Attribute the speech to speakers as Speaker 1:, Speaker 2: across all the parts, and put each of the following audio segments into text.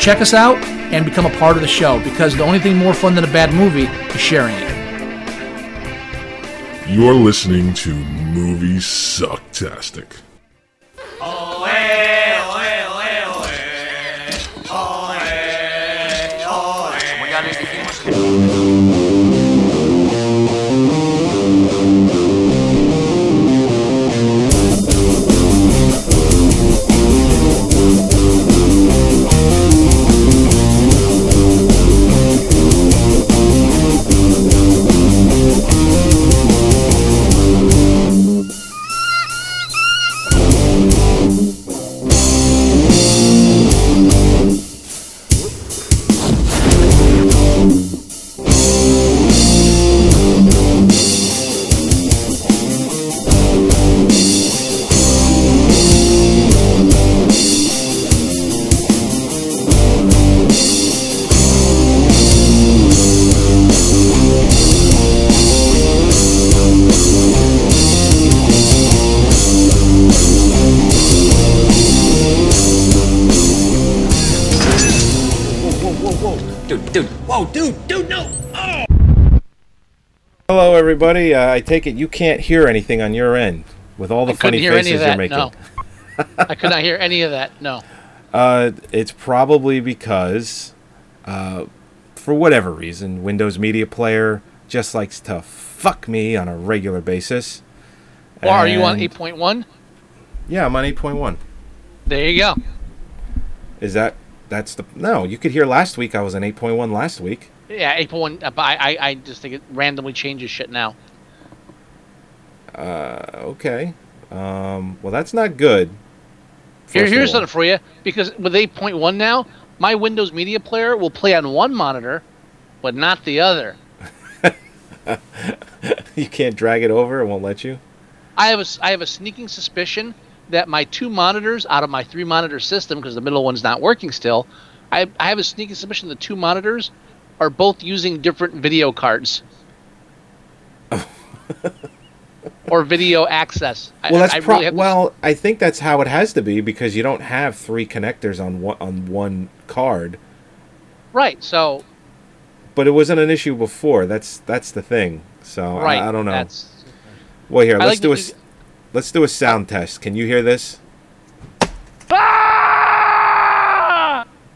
Speaker 1: Check us out and become a part of the show because the only thing more fun than a bad movie is sharing it.
Speaker 2: You're listening to Movie Sucktastic.
Speaker 3: Dude, whoa, dude, dude, no! Oh.
Speaker 4: Hello, everybody. Uh, I take it you can't hear anything on your end with all the
Speaker 5: I
Speaker 4: funny
Speaker 5: hear
Speaker 4: faces
Speaker 5: any of
Speaker 4: you're
Speaker 5: that.
Speaker 4: making.
Speaker 5: No, I could not hear any of that. No.
Speaker 4: Uh, it's probably because, uh, for whatever reason, Windows Media Player just likes to fuck me on a regular basis.
Speaker 5: Or are you on eight point one?
Speaker 4: Yeah, I'm on 8.1.
Speaker 5: There you go.
Speaker 4: Is that that's the no? You could hear last week. I was on 8.1 last week.
Speaker 5: Yeah, eight point one. But I, I, I just think it randomly changes shit now.
Speaker 4: Uh, okay. Um, well, that's not good.
Speaker 5: Here, here's something for you. Because with eight point one now, my Windows Media Player will play on one monitor, but not the other.
Speaker 4: you can't drag it over. It won't let you.
Speaker 5: I have a, I have a sneaking suspicion that my two monitors out of my three monitor system, because the middle one's not working still, I, I have a sneaking suspicion the two monitors are both using different video cards. or video access. I-
Speaker 4: Well, that's
Speaker 5: I
Speaker 4: pro-
Speaker 5: really
Speaker 4: well. I think that's how it has to be because you don't have three connectors on one on one card.
Speaker 5: right. So
Speaker 4: But it wasn't an issue before. That's that's the thing. So I-
Speaker 5: right.
Speaker 4: I, don't know.
Speaker 5: That's
Speaker 4: well, here
Speaker 5: I
Speaker 4: let's
Speaker 5: like
Speaker 4: do a let's do a sound test. Can you hear this?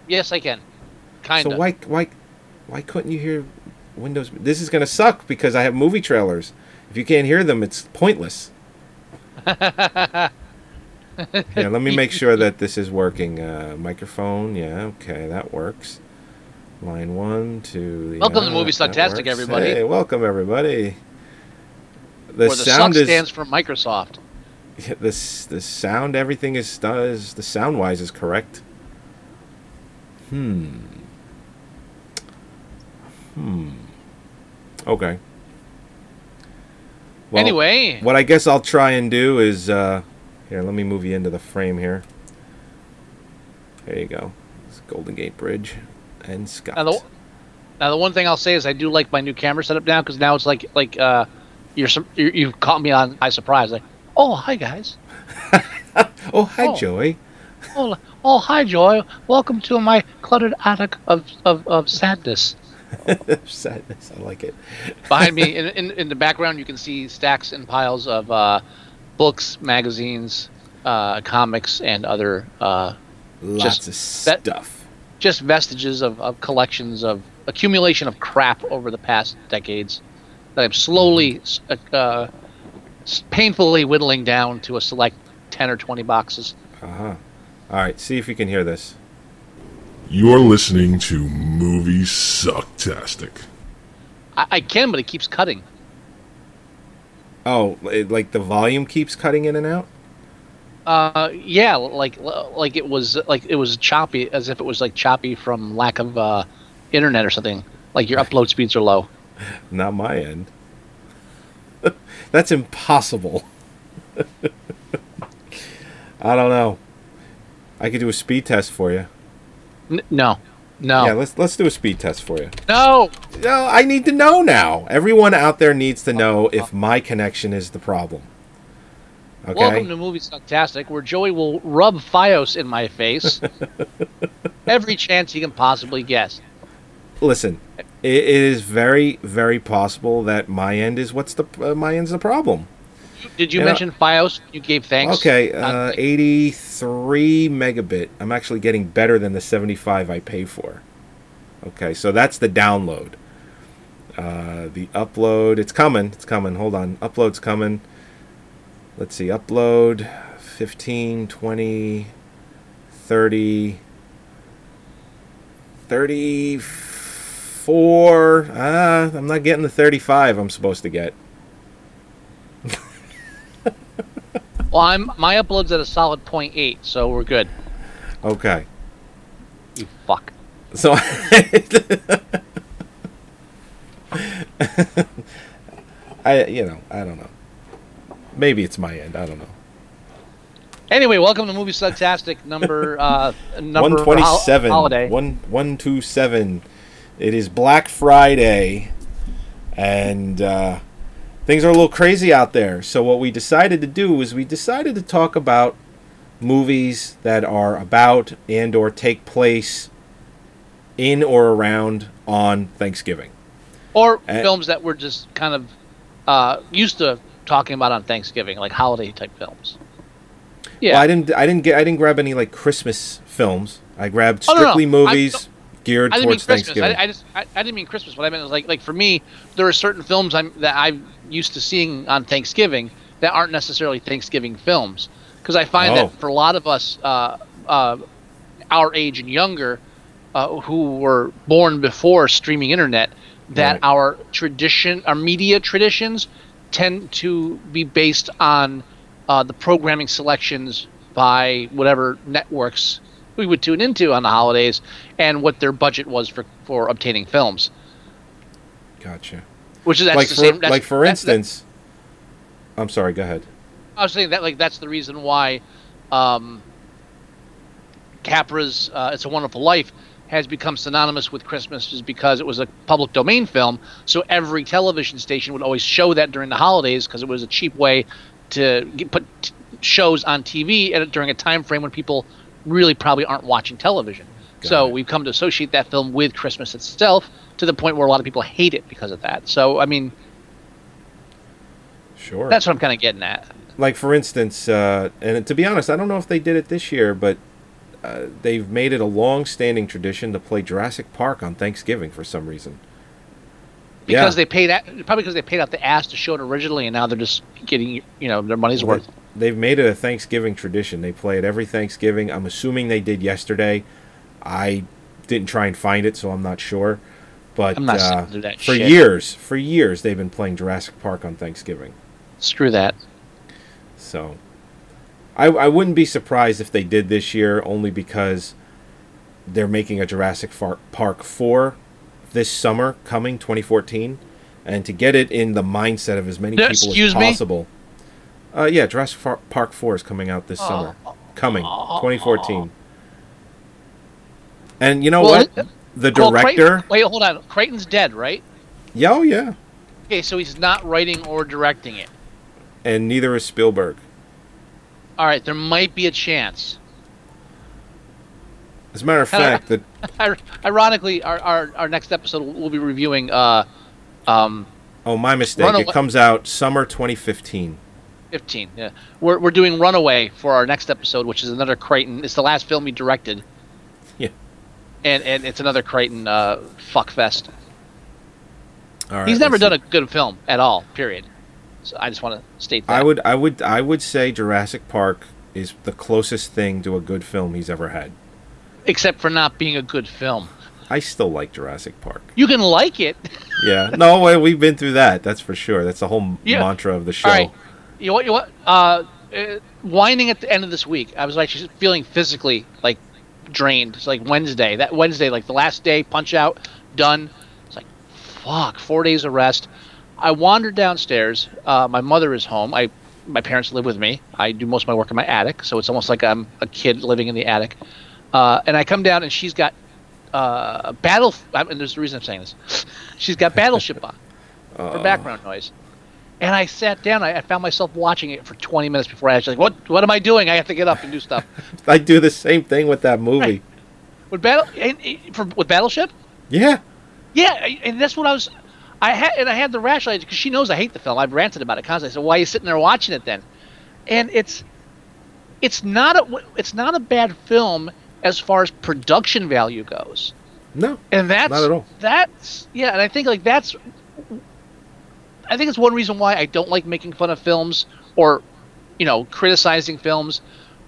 Speaker 5: Yes, I can. Kind of.
Speaker 4: So why why why couldn't you hear Windows? This is gonna suck because I have movie trailers. If you can't hear them, it's pointless. yeah, let me make sure that this is working. Uh, microphone, yeah, okay, that works. Line one, two.
Speaker 5: Welcome to Movie
Speaker 4: that
Speaker 5: Sucktastic, everybody.
Speaker 4: Hey, welcome everybody. The
Speaker 5: the
Speaker 4: sound is
Speaker 5: stands for Microsoft.
Speaker 4: This the sound everything is does the sound wise is correct. Hmm. Hmm. Okay. Well,
Speaker 5: anyway,
Speaker 4: what I guess I'll try and do is uh here, let me move you into the frame here. There you go. It's Golden Gate Bridge and Scott.
Speaker 5: Now the, now the one thing I'll say is I do like my new camera setup now because now it's like like uh, you're, some, you you've caught me on by surprise. Like, oh hi guys.
Speaker 4: oh, hi
Speaker 5: Oh.
Speaker 4: Joey.
Speaker 5: Oh oh hi Joy. Welcome to my cluttered attic of of, of sadness.
Speaker 4: Sadness. I like it.
Speaker 5: Behind me in, in in the background you can see stacks and piles of uh, books, magazines, uh, comics, and other uh,
Speaker 4: Lots
Speaker 5: Just
Speaker 4: of
Speaker 5: that-
Speaker 4: stuff.
Speaker 5: just vestiges of, of collections of accumulation of crap over the past decades that I'm slowly, uh, s- painfully whittling down to a select 10 or 20 boxes.
Speaker 4: Uh-huh. All right, see if you can hear this.
Speaker 2: You're listening to Movie Sucktastic.
Speaker 5: I, I can, but it keeps cutting.
Speaker 4: Oh, it, like the volume keeps cutting in and out?
Speaker 5: Uh, yeah, like like it was like it was choppy, as if it was like choppy from lack of uh, internet or something. Like your upload speeds are low.
Speaker 4: Not my end. That's impossible. I don't know. I could do a speed test for you.
Speaker 5: N- no, no,
Speaker 4: Yeah, let's let's do a speed test for you.
Speaker 5: no.
Speaker 4: No, I need to know now. Everyone out there needs to know if my connection is the problem. Okay.
Speaker 5: Welcome to Movie Fantastic, where Joey will rub FiOS in my face every chance he can possibly get.
Speaker 4: Listen, it, it is very very possible that my end is what's the uh, my end's the problem.
Speaker 5: Did you
Speaker 4: Yeah.
Speaker 5: mention FiOS? You gave thanks.
Speaker 4: Okay,
Speaker 5: Uh,
Speaker 4: uh, 83 megabit. I'm actually getting better than the 75 I pay for. Okay, so that's the download. Uh, the upload, it's coming. It's coming. Hold on. Upload's coming. Let's see. Upload 15, 20, 30, 30, 34. Ah, I'm not getting the 35 I'm supposed to get.
Speaker 5: well, I'm my upload's at a solid 0.8, so we're good.
Speaker 4: Okay.
Speaker 5: You fuck.
Speaker 4: So I you know, I don't know. Maybe it's my end, I don't know.
Speaker 5: Anyway, welcome to Movie Sucktastic number uh number
Speaker 4: One twenty seven.
Speaker 5: hol- holiday.
Speaker 4: One one two seven. It is Black Friday and uh things are a little crazy out there. So what we decided to do is we decided to talk about movies that are about and or take place in or around on Thanksgiving.
Speaker 5: or
Speaker 4: Uh,
Speaker 5: films that we're just kind of uh used to talking about on Thanksgiving, like holiday type films. Yeah.
Speaker 4: Well, I didn't. I didn't get. I didn't grab any like Christmas films. I grabbed
Speaker 5: Oh, no, no.
Speaker 4: strictly movies geared
Speaker 5: I didn't mean
Speaker 4: towards
Speaker 5: Christmas.
Speaker 4: Thanksgiving.
Speaker 5: I, I just I, I didn't mean Christmas. What I meant was like like for me, there are certain films I'm that I'm used to seeing on Thanksgiving that aren't necessarily Thanksgiving films because I find
Speaker 4: Oh.
Speaker 5: that for a lot of us uh, uh, our age and younger uh, who were born before streaming internet, that
Speaker 4: Right.
Speaker 5: our tradition, our media traditions, tend to be based on uh, the programming selections by whatever networks we would tune into on the holidays and what their budget was for, for obtaining films.
Speaker 4: gotcha.
Speaker 5: Which is
Speaker 4: like for
Speaker 5: same. That's,
Speaker 4: like for
Speaker 5: that's- that-
Speaker 4: instance. I'm sorry. Go ahead.
Speaker 5: I was saying that like that's the reason why um, Capra's uh, "It's a Wonderful Life" has become synonymous with Christmas, is because it was a public domain film. So every television station would always show that during the holidays because it was a cheap way to get, put t- shows on TV at, during a time frame when people really probably aren't watching television.
Speaker 4: Got
Speaker 5: so
Speaker 4: it.
Speaker 5: we've come to associate that film with Christmas itself to the point where a lot of people hate it because of that. So I mean,
Speaker 4: Sure.
Speaker 5: that's what I'm kind of getting at.
Speaker 4: like for instance, uh, and to be honest, I don't know if they did it this year, but uh, they've made it a long-standing tradition to play Jurassic Park on Thanksgiving for some reason.
Speaker 5: because
Speaker 4: Yeah.
Speaker 5: they paid at, probably because they paid out the ass to show it originally, and now they're just getting you know their money's worth.
Speaker 4: They've made it a Thanksgiving tradition. They play it every Thanksgiving. I'm assuming they did yesterday. I didn't try and find it, so I'm not sure. But
Speaker 5: not
Speaker 4: uh, for
Speaker 5: shit.
Speaker 4: years, for years, they've been playing Jurassic Park on Thanksgiving.
Speaker 5: Screw that.
Speaker 4: So I, I wouldn't be surprised if they did this year, only because they're making a Jurassic Park 4 this summer, coming 2014, and to get it in the mindset of as many
Speaker 5: Yeah,
Speaker 4: people as
Speaker 5: me?
Speaker 4: Uh, yeah, Jurassic Park 4 is coming out this summer. Coming 2014. And you know
Speaker 5: Well,
Speaker 4: what? The
Speaker 5: Well, Crichton-
Speaker 4: director.
Speaker 5: wait, hold on. Crichton's dead, right?
Speaker 4: Yeah, oh yeah.
Speaker 5: Okay, so he's not writing or directing it.
Speaker 4: And neither is Spielberg.
Speaker 5: All right, there might be a chance.
Speaker 4: As a matter of fact,
Speaker 5: that Ironically, our, our, our next episode we'll be reviewing uh, um,
Speaker 4: oh my mistake.
Speaker 5: Runaway-
Speaker 4: It comes out summer 2015.
Speaker 5: 15. Yeah, we're we're doing Runaway for our next episode, which is another Crichton. It's the last film he directed.
Speaker 4: Yeah.
Speaker 5: And and it's another Crichton uh, fuckfest.
Speaker 4: All right,
Speaker 5: He's never done
Speaker 4: see.
Speaker 5: a good film at all. Period. So I just want to state that.
Speaker 4: I would, I would, I would say Jurassic Park is the closest thing to a good film he's ever had.
Speaker 5: except for not being a good film.
Speaker 4: I still like Jurassic Park.
Speaker 5: You can like it.
Speaker 4: Yeah, no, we've been through that. That's for sure. That's the whole
Speaker 5: Yeah.
Speaker 4: mantra of the show.
Speaker 5: All right. You know what? You know what? Uh, uh, winding at the end of this week, I was like actually feeling physically like drained. It's like Wednesday. That Wednesday, like the last day, punch out, done. It's like, fuck, four days of rest. I wandered downstairs. Uh, my mother is home. I, my parents live with me. I do most of my work in my attic, so it's almost like I'm a kid living in the attic. Uh, and I come down, and she's got uh, battle. And there's the reason I'm saying this. she's got Battleship on for background noise. And I sat down. I, I found myself watching it for 20 minutes before I actually. Like, what What am I doing? I have to get up and do stuff.
Speaker 4: I do the same thing with that movie.
Speaker 5: Right. With battle and, and- for with Battleship.
Speaker 4: Yeah.
Speaker 5: Yeah, and that's what I was. I had and I had the rationalize because she knows I hate the film. I've ranted about it constantly. I said, "Why are you sitting there watching it then?" And it's it's not a it's not a bad film as far as production value goes.
Speaker 4: No.
Speaker 5: And that's
Speaker 4: Not at all.
Speaker 5: That's yeah, and I think like that's I think it's one reason why I don't like making fun of films or you know criticizing films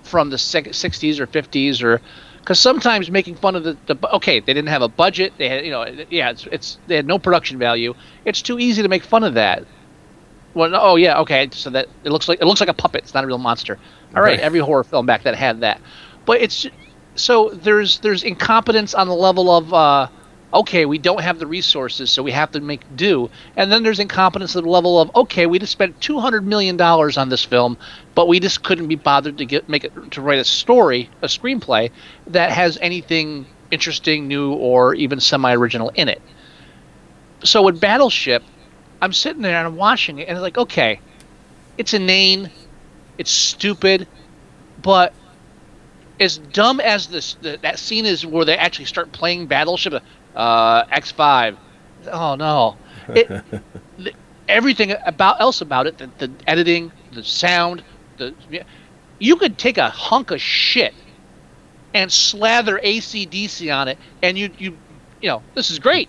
Speaker 5: from the 60s or 50s or because sometimes making fun of the, the okay they didn't have a budget they had you know yeah it's, it's they had no production value. It's too easy to make fun of that. Well oh yeah okay so that it looks like it looks like a puppet it's not a real monster. All right
Speaker 4: Right.
Speaker 5: every horror film back then had that. But it's so there's there's incompetence on the level of uh, okay we don't have the resources so we have to make do. And then there's incompetence at the level of okay we just spent 200 million dollars on this film but we just couldn't be bothered to get make it to write a story a screenplay that has anything interesting new or even semi-original in it. So with battleship i'm sitting there and i'm watching it and it's like okay it's inane it's stupid but as dumb as this the, that scene is where they actually start playing battleship uh x5 oh no it the, everything about else about it the, the editing the sound the you could take a hunk of shit and slather acdc on it and you you you know this is great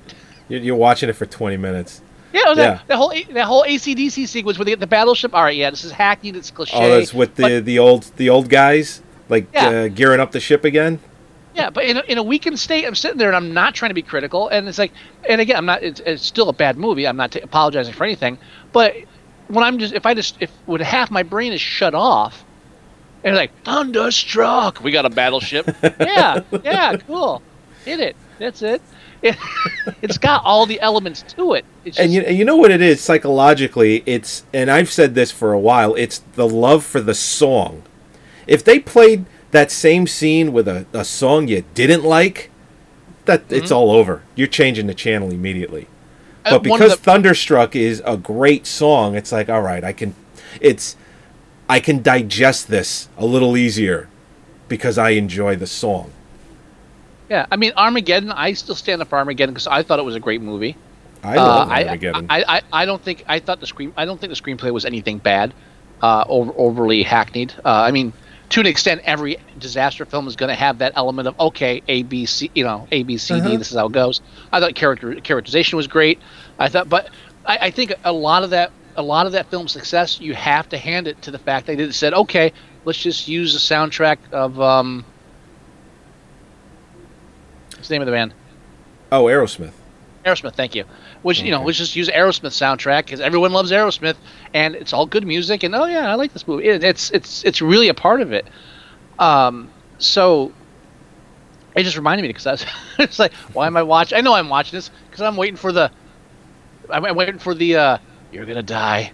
Speaker 4: You're, you're watching it for 20 minutes.
Speaker 5: yeah, that,
Speaker 4: Yeah.
Speaker 5: that whole that whole ACDC sequence where they get the battleship. All right, yeah, this is hackneyed. It's cliche.
Speaker 4: Oh, that's with the
Speaker 5: but-
Speaker 4: the old the old guys like
Speaker 5: Yeah.
Speaker 4: uh, gearing up the ship again.
Speaker 5: Yeah, but in a, in a weakened state, I'm sitting there and I'm not trying to be critical. And it's like, and again, I'm not. It's, it's still a bad movie. I'm not t- apologizing for anything. But when I'm just, if I just, if when half my brain is shut off, and like thunderstruck, we got a battleship. yeah, yeah, cool. Hit it. That's it. it it's got all the elements to it. It's just,
Speaker 4: And you, and you know what it is psychologically? It's and I've said this for a while. It's the love for the song. If they played that same scene with a, a song you didn't like, that it's all over. You're changing the channel immediately.
Speaker 5: uh,
Speaker 4: But because
Speaker 5: the-
Speaker 4: Thunderstruck is a great song, it's like all right, I can, it's, I can digest this a little easier because I enjoy the song.
Speaker 5: yeah, I mean Armageddon. I still stand up for Armageddon because I thought it was a great movie.
Speaker 4: I love
Speaker 5: Uh, I,
Speaker 4: Armageddon.
Speaker 5: I, I, I don't think I thought the screen I don't think the screenplay was anything bad, uh, over, overly hackneyed. Uh, I mean, to an extent, every disaster film is going to have that element of okay, A B C, you know, A B C D.
Speaker 4: Uh-huh.
Speaker 5: This is how it goes. I thought character characterization was great. I thought, but I, I think a lot of that a lot of that film's success you have to hand it to the fact they did said okay, let's just use the soundtrack of um. What's the name of the band?
Speaker 4: oh, Aerosmith.
Speaker 5: Aerosmith, thank you. Which you know,
Speaker 4: Okay.
Speaker 5: let's just use Aerosmith soundtrack because everyone loves Aerosmith, and it's all good music. And oh yeah, I like this movie. It, it's it's it's really a part of it. Um, so it just reminded me because I was it's like, why am I watching? I know I'm watching this because I'm waiting for the. I'm waiting for the. uh You're gonna die.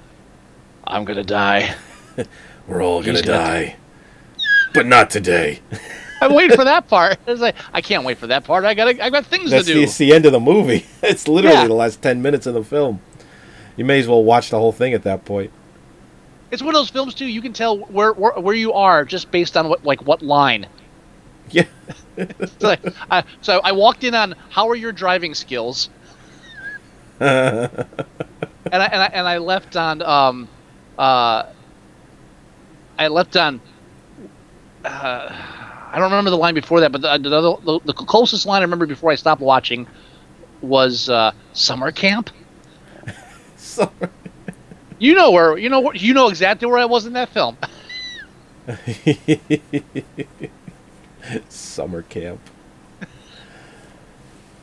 Speaker 5: I'm gonna die.
Speaker 4: We're all gonna
Speaker 5: gonna
Speaker 4: die, but not today.
Speaker 5: I'm waiting for that part. It's like I can't wait for that part. I got I got things
Speaker 4: That's
Speaker 5: to
Speaker 4: the,
Speaker 5: do.
Speaker 4: it's the end of the movie. It's literally
Speaker 5: Yeah.
Speaker 4: the last ten minutes of the film. You may as well watch the whole thing at that point.
Speaker 5: It's one of those films too. You can tell where where, where you are just based on what like what line.
Speaker 4: Yeah,
Speaker 5: so, like, I, so I walked in on how are your driving skills, and I and I, and I left on um, uh, I left on. Uh, I don't remember the line before that, but the, the, the, the closest line I remember before I stopped watching was uh, summer camp.
Speaker 4: So-
Speaker 5: You know where you know where, you know exactly where I was in that film.
Speaker 4: summer camp.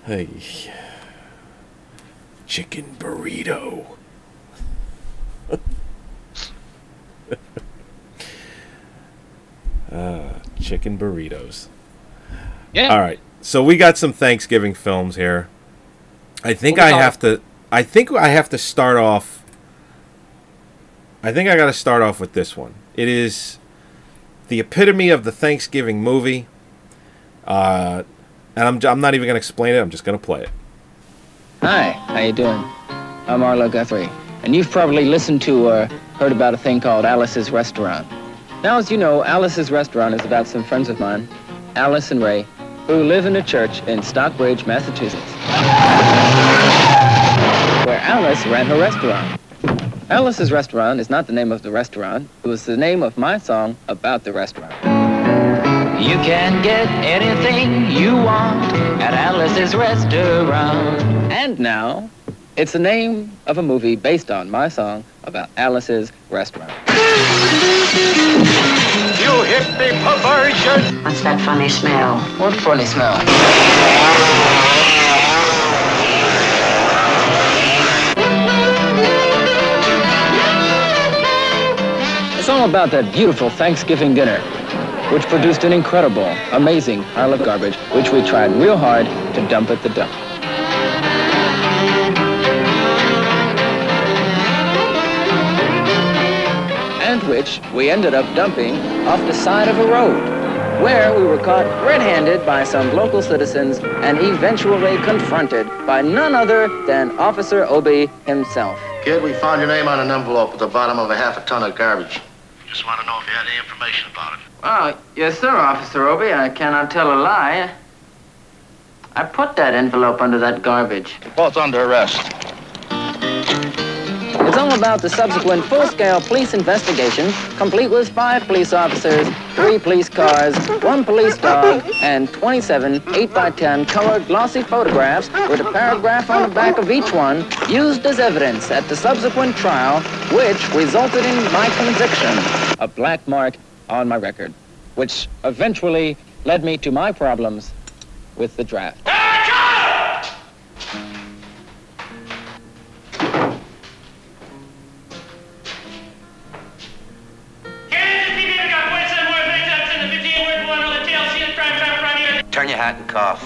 Speaker 4: Hey, chicken burrito. Chicken burritos.
Speaker 5: Yeah.
Speaker 4: All right. So we got some Thanksgiving films here. I think I
Speaker 5: call
Speaker 4: have to. I think I have to start off. I think I got to start off with this one. It is the epitome of the Thanksgiving movie. Uh, and I'm, I'm not even going to explain it. I'm just going to play it.
Speaker 6: Hi, how you doing? I'm Arlo Guthrie, and you've probably listened to or heard about a thing called Alice's Restaurant. Now, as you know, Alice's Restaurant is about some friends of mine, Alice and Ray, who live in a church in Stockbridge, Massachusetts, where Alice ran her restaurant. Alice's Restaurant is not the name of the restaurant. It was the name of my song about the restaurant. You can get anything you want at Alice's Restaurant. And now, it's the name of a movie based on my song about Alice's Restaurant.
Speaker 7: You hippie perversion!
Speaker 8: What's that funny smell?
Speaker 6: What funny smell? It's all about that beautiful Thanksgiving dinner, which produced an incredible, amazing pile of garbage, which we tried real hard to dump at the dump. Which we ended up dumping off the side of a road, where we were caught red-handed by some local citizens and eventually confronted by none other than Officer Obie himself.
Speaker 9: Kid, we found your name on an envelope at the bottom of a half a ton of garbage. Just want to know if you had any information about it.
Speaker 6: Well, yes, sir, Officer Obie. I cannot tell a lie. I put that envelope under that garbage.
Speaker 9: You're both under arrest.
Speaker 6: It's all about the subsequent full-scale police investigation, complete with five police officers, three police cars, one police dog, and 27 8x10 colored glossy photographs with a paragraph on the back of each one used as evidence at the subsequent trial, which resulted in my conviction. A black mark on my record, which eventually led me to my problems with the draft.
Speaker 7: Hat and cough.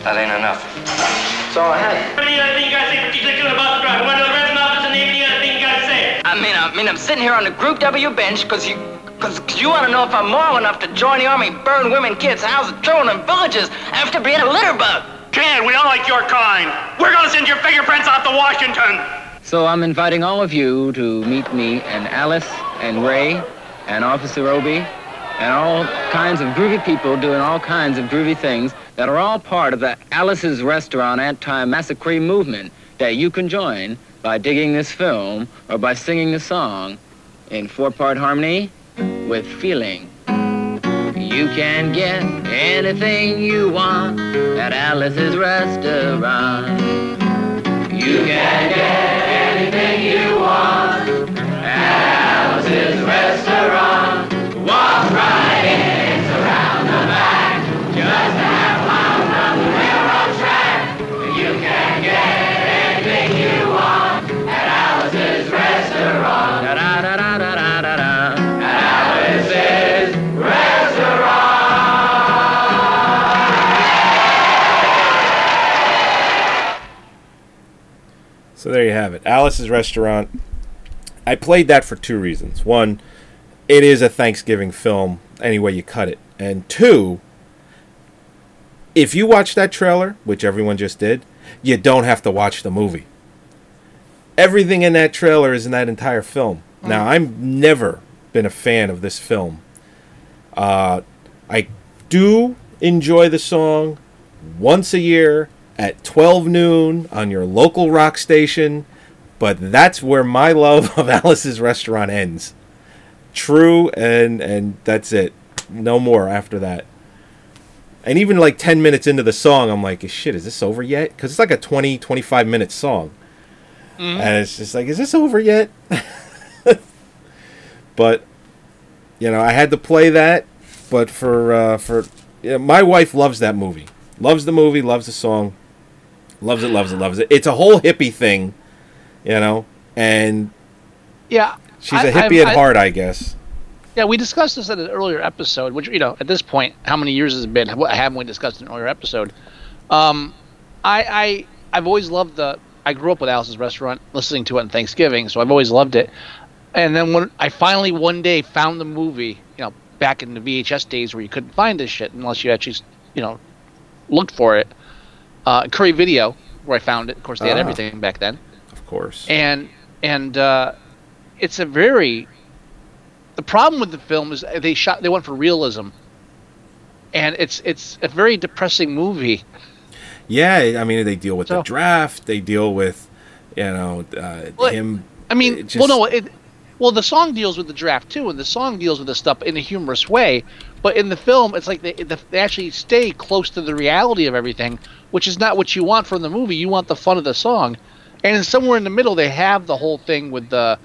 Speaker 7: That ain't enough.
Speaker 6: So I had
Speaker 10: I mean, I mean, I'm sitting here on the Group W bench because you, because you want to know if I'm moral enough to join the army, burn women, kids, houses, children, and villages after being a litter bug.
Speaker 7: Kid, we don't like your kind. We're gonna send your fingerprints out to Washington.
Speaker 6: So I'm inviting all of you to meet me and Alice and Ray and Officer Obie and all kinds of groovy people doing all kinds of groovy things that are all part of the Alice's Restaurant anti-massacre movement that you can join by digging this film or by singing the song in four-part harmony with feeling. You can get anything you want at Alice's Restaurant. You can get anything you want at Alice's Restaurant. Walk right in, surround the back, just have fun on the railroad track. You can get anything you want at Alice's Restaurant. Da da da da da da da da. Alice's Restaurant.
Speaker 4: So there you have it. Alice's Restaurant. I played that for two reasons. One, it is a Thanksgiving film, any way you cut it. And two, if you watch that trailer, which everyone just did, you don't have to watch the movie. Everything in that trailer is in that entire film. Now, I've never been a fan of this film. Uh, I do enjoy the song once a year at 12 noon on your local rock station, but that's where my love of Alice's Restaurant ends. True, and and that's it. No more after that. And even like 10 minutes into the song, I'm like, shit, is this over yet? Because it's like a 20, 25 minute song. And it's just like, is this over yet? but, you know, I had to play that. But for, uh, for you know, my wife loves that movie. Loves the movie, loves the song. Loves it, loves it, loves it. It's a whole hippie thing, you know? And
Speaker 5: Yeah.
Speaker 4: She's
Speaker 5: I-
Speaker 4: a hippie
Speaker 5: I'm-
Speaker 4: at
Speaker 5: I-
Speaker 4: heart, I guess.
Speaker 5: Yeah, we discussed this in an earlier episode, which you know, at this point, how many years has it been? What haven't we discussed in an earlier episode? Um, I, I I've always loved the. I grew up with Alice's Restaurant, listening to it on Thanksgiving, so I've always loved it. And then when I finally one day found the movie, you know, back in the VHS days where you couldn't find this shit unless you actually, you know, looked for it. Uh, Curry Video, where I found it. Of course, they had
Speaker 4: Ah.
Speaker 5: everything back then
Speaker 4: Of course.
Speaker 5: and and uh, it's a very the problem with the film is they shot they went for realism and it's it's a very depressing movie
Speaker 4: Yeah, I mean they deal with the draft. They deal with, you know, uh,
Speaker 5: Well,
Speaker 4: him.
Speaker 5: i mean
Speaker 4: it
Speaker 5: well no it well the song deals with the draft too and the song deals with the stuff in a humorous way but in the film it's like they, they actually stay close to the reality of everything which is not what you want from the movie you want the fun of the song and somewhere in the middle they have the whole thing with the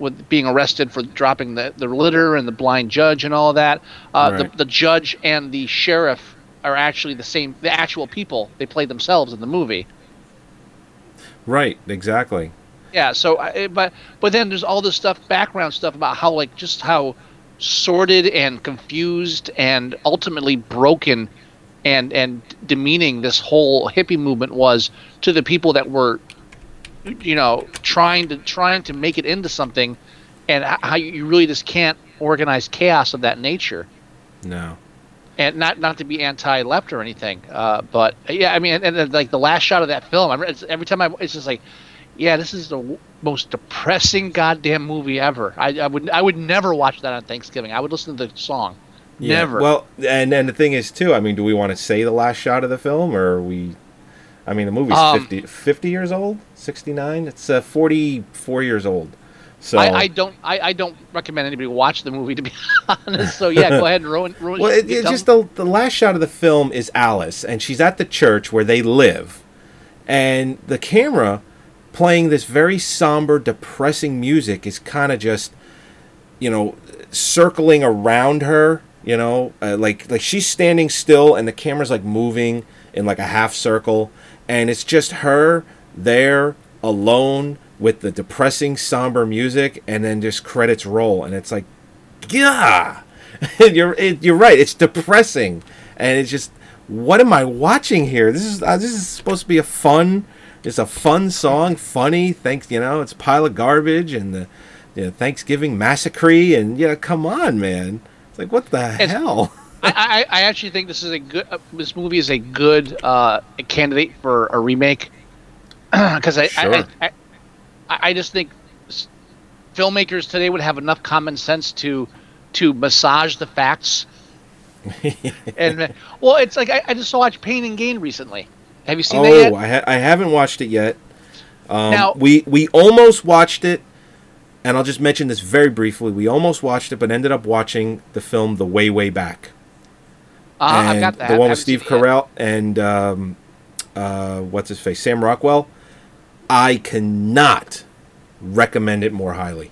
Speaker 5: with being arrested for dropping the, the litter and the blind judge and all of that uh,
Speaker 4: Right.
Speaker 5: the, the judge and the sheriff are actually the same the actual people they play themselves in the movie
Speaker 4: Right. Exactly.
Speaker 5: yeah. So, I- but but then there's all this stuff, background stuff about how like just how sordid and confused and ultimately broken and and demeaning this whole hippie movement was to the people that were, you know, trying to trying to make it into something, and how you really just can't organize chaos of that nature
Speaker 4: No.
Speaker 5: and not not to be anti-left or anything, uh, but yeah, I mean, and, and like the last shot of that film, I every time I, it's just like, yeah, this is the w- most depressing goddamn movie ever. I, I would I would never watch that on Thanksgiving. I would listen to the song.
Speaker 4: Yeah.
Speaker 5: Never.
Speaker 4: Well, and and the thing is too. I mean, do we want to say the last shot of the film, or are we? I mean, the movie's
Speaker 5: Um,
Speaker 4: 50, 50 years old, sixty nine. It's uh, forty four years old. So
Speaker 5: I, I don't I, I don't recommend anybody watch the movie to be honest. So yeah, go ahead and ruin ruin.
Speaker 4: Well, it, it's just the the last shot of the film is Alice, and she's at the church where they live, and the camera playing this very somber, depressing music is kind of just, you know, circling around her. You know, uh, like like she's standing still, and the camera's like moving in like a half circle, and it's just her there alone with the depressing, somber music, and then just credits roll, and it's like, yeah. you're it, you're right. It's depressing, and it's just what am I watching here? This is uh, this is supposed to be a fun. It's a fun song, funny. Thanks, you know, it's a pile of garbage and the you know, Thanksgiving massacre, and yeah, come on, man. It's like what the
Speaker 5: It's-
Speaker 4: hell?
Speaker 5: I, I, I actually think this is a good. Uh, this movie is a good uh, candidate for a remake because I,
Speaker 4: Sure.
Speaker 5: I, I, I just think filmmakers today would have enough common sense to to massage the facts. and well, it's like I, I just watched Pain and Gain recently. Have you seen that
Speaker 4: Oh? I ha- I haven't watched it yet. Um,
Speaker 5: Now-
Speaker 4: we we almost watched it, and I'll just mention this very briefly. We almost watched it, but ended up watching the film The Way Way Back.
Speaker 5: Uh, I've got that.
Speaker 4: the one with Steve
Speaker 5: seen it yet.
Speaker 4: Carell and um, uh, what's his face, Sam Rockwell. I cannot recommend it more highly.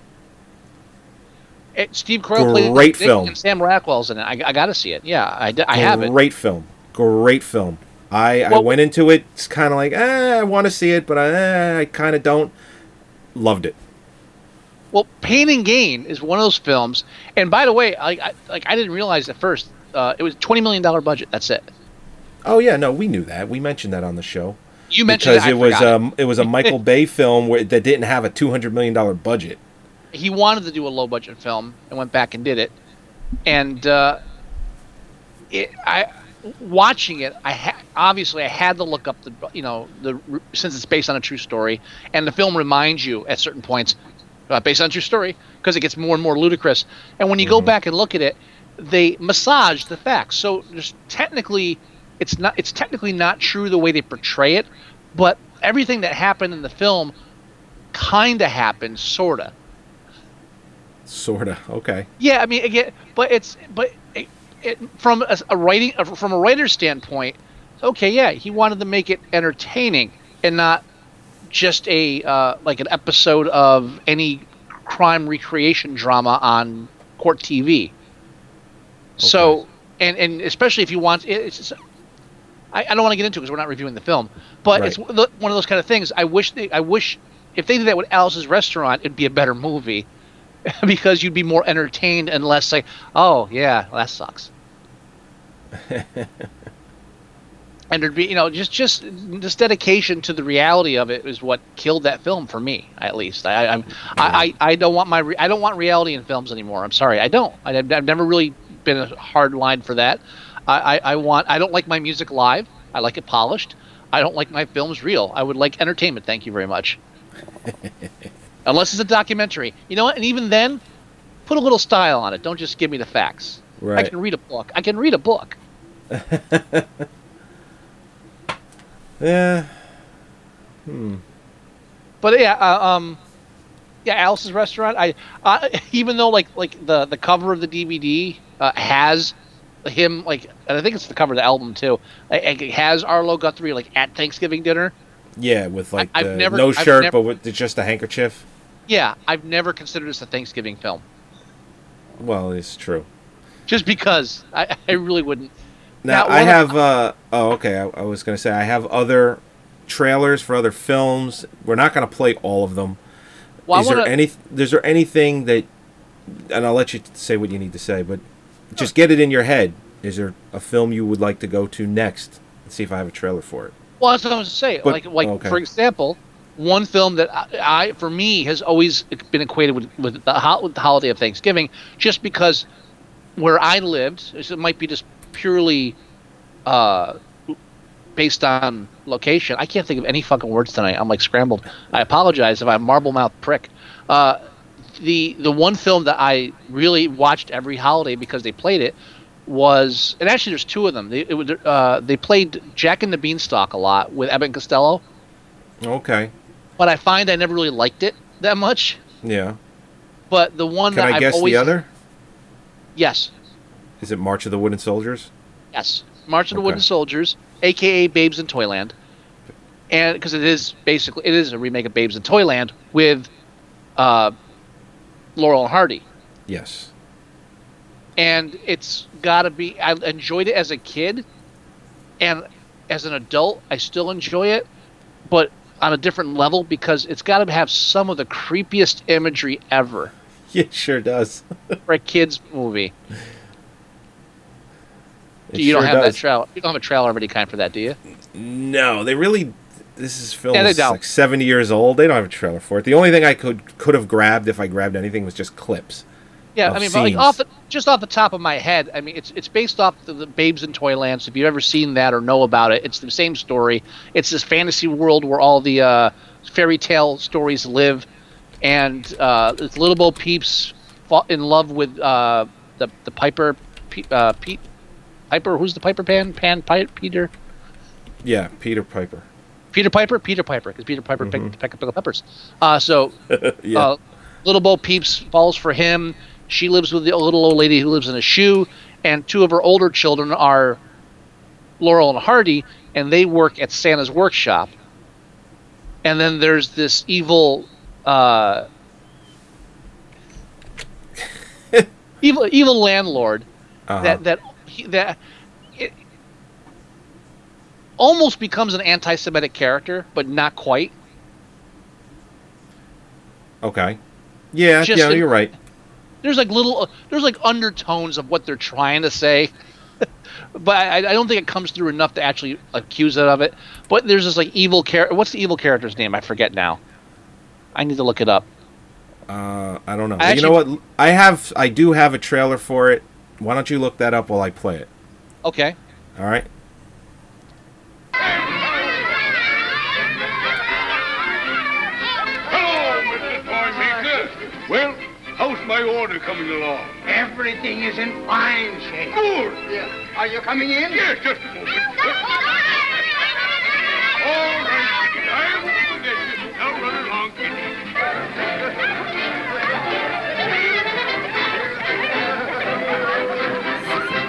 Speaker 5: It, Steve Carell played
Speaker 4: Great
Speaker 5: Dick
Speaker 4: film.
Speaker 5: and Sam Rockwell's in it. I, I got to see it. Yeah, I have it.
Speaker 4: Great film. Great film. I, I went into it. It's kind of like, eh, I want to see it, but I, eh, I kind of don't. Loved it.
Speaker 5: Well, Pain and Gain is one of those films. And by the way, I, I like I didn't realize at first uh, it was twenty million dollar budget. That's it.
Speaker 4: Oh yeah, no, we knew that. We mentioned that on the show.
Speaker 5: You mentioned
Speaker 4: because
Speaker 5: it,
Speaker 4: was um it was a Michael Bay film where that didn't have a two hundred million dollar budget.
Speaker 5: he wanted to do a low budget film and went back and did it. And uh, it, I watching it, I ha- obviously I had to look up the you know the since it's based on a true story, and the film reminds you at certain points uh, based on true story because it gets more and more ludicrous. And when you go back and look at it, they massage the facts. So there's technically it's not it's technically not true the way they portray it, but everything that happened in the film kind of happened, sorta.
Speaker 4: Sorta. Okay.
Speaker 5: Yeah, I mean, again, but it's but it, it, from a, a writing uh, from a writer's standpoint, okay, yeah, he wanted to make it entertaining and not just a uh, like an episode of any crime recreation drama on court TV. So, and and especially if you want, it- it's. I, I don't want to get into it because we're not reviewing the film, but it's
Speaker 4: Right.
Speaker 5: one of those kind of things. I wish they, I wish if they did that with Alice's Restaurant, it'd be a better movie because you'd be more entertained and less like, oh yeah, well, that sucks. and there'd be, you know, just just this dedication to the reality of it is what killed that film for me, at least. I I'm, I, I I don't want my re- I don't want reality in films anymore. I'm sorry, I don't. I, I've never really been a hard line for that. I, I I want I don't like my music live. I like it polished. I don't like my films real. I would like entertainment. Thank you very much. Unless it's a documentary. You know what? And even then, put a little style on it. Don't just give me the facts. I can read a book. I can read a book.
Speaker 4: Yeah. Hmm.
Speaker 5: But yeah, uh, um, yeah, Alice's Restaurant. I uh, even though like like the the cover of the DVD uh, has him like, and I think it's the cover of the album too. It has Arlo Guthrie like at Thanksgiving dinner.
Speaker 4: Yeah, with like
Speaker 5: I've
Speaker 4: the
Speaker 5: never-
Speaker 4: no shirt,
Speaker 5: never-
Speaker 4: but with just a handkerchief.
Speaker 5: Yeah, I've never considered this a Thanksgiving film,
Speaker 4: Well, it's true.
Speaker 5: just because I, I really wouldn't.
Speaker 4: Now,
Speaker 5: Now,
Speaker 4: I have. Uh, oh, okay. I, I was gonna say I have other trailers for other films. We're not gonna play all of them.
Speaker 5: Well,
Speaker 4: is
Speaker 5: wanna,
Speaker 4: there any? Is there anything that? And I'll let you say what you need to say, but just get it in your head. Is there a film you would like to go to next? Let's see if I have a trailer for it.
Speaker 5: Well, that's what I was saying.
Speaker 4: But-
Speaker 5: like, like
Speaker 4: okay.
Speaker 5: for example, one film that I, I, for me, has always been equated with with the, ho- with the holiday of Thanksgiving, just because where I lived, it might be just purely uh, based on location. I can't think of any fucking words tonight. I'm like scrambled. I apologize if I'm a marble mouth prick. Uh, the the one film that I really watched every holiday because they played it was, and actually there's two of them. They it, uh, they played Jack and the Beanstalk a lot with Abbott and Costello,
Speaker 4: Okay.
Speaker 5: but I find I never really liked it that much.
Speaker 4: Yeah.
Speaker 5: But the one
Speaker 4: Can
Speaker 5: that
Speaker 4: I
Speaker 5: I've
Speaker 4: guess
Speaker 5: always
Speaker 4: the other?
Speaker 5: yes
Speaker 4: Is it March of the Wooden Soldiers?
Speaker 5: yes March of the
Speaker 4: Okay.
Speaker 5: Wooden Soldiers, aka Babes in Toyland, and because it is basically it is a remake of Babes in Toyland with uh, Laurel and Hardy.
Speaker 4: Yes.
Speaker 5: and it's got to be i enjoyed it as a kid and as an adult i still enjoy it but on a different level because it's got to have some of the creepiest imagery ever
Speaker 4: it sure does.
Speaker 5: for a kids movie
Speaker 4: It
Speaker 5: you don't have
Speaker 4: does.
Speaker 5: that trailer you don't have a trailer of any kind for that do you
Speaker 4: No, they really. This is film
Speaker 5: Yeah,
Speaker 4: is like seventy years old. They don't have a trailer for it. The only thing I could could have grabbed if I grabbed anything was just clips.
Speaker 5: yeah i mean but like off the, just off the top of my head i mean it's it's based off the, the babes in toyland so if you've ever seen that or know about it it's the same story it's this fantasy world where all the uh, fairy tale stories live and uh, little bo peeps fall in love with uh, the the piper Pe- uh, pete piper who's the piper pan pan Pi- peter
Speaker 4: Yeah, Peter Piper.
Speaker 5: Peter piper peter piper because peter piper picked a peck pickle peppers uh, so
Speaker 4: Yeah.
Speaker 5: uh, little Bo Peeps falls for him. She lives with the little old lady who lives in a shoe, and two of her older children are Laurel and Hardy, and they work at Santa's workshop. And then there's this evil, uh, evil, evil landlord
Speaker 4: Uh-huh.
Speaker 5: that that he, that almost becomes an anti-Semitic character, but not quite.
Speaker 4: okay. Yeah,
Speaker 5: just
Speaker 4: yeah,
Speaker 5: in-
Speaker 4: you're right.
Speaker 5: there's like little there's like undertones of what they're trying to say but I, I don't think it comes through enough to actually accuse it of it but there's this like evil character what's the evil character's name i forget now i need to look it up
Speaker 4: Uh, I don't know.
Speaker 5: I
Speaker 4: you know what? I have, I do have a trailer for it. Why don't you look that up while I play it?
Speaker 5: okay
Speaker 4: All right.
Speaker 8: My order coming along?
Speaker 11: Everything is in fine shape.
Speaker 8: Good.
Speaker 11: Yeah. Are you coming in?
Speaker 8: Yes, just a moment. All right, kid. I won't forget you. Now run along, kid.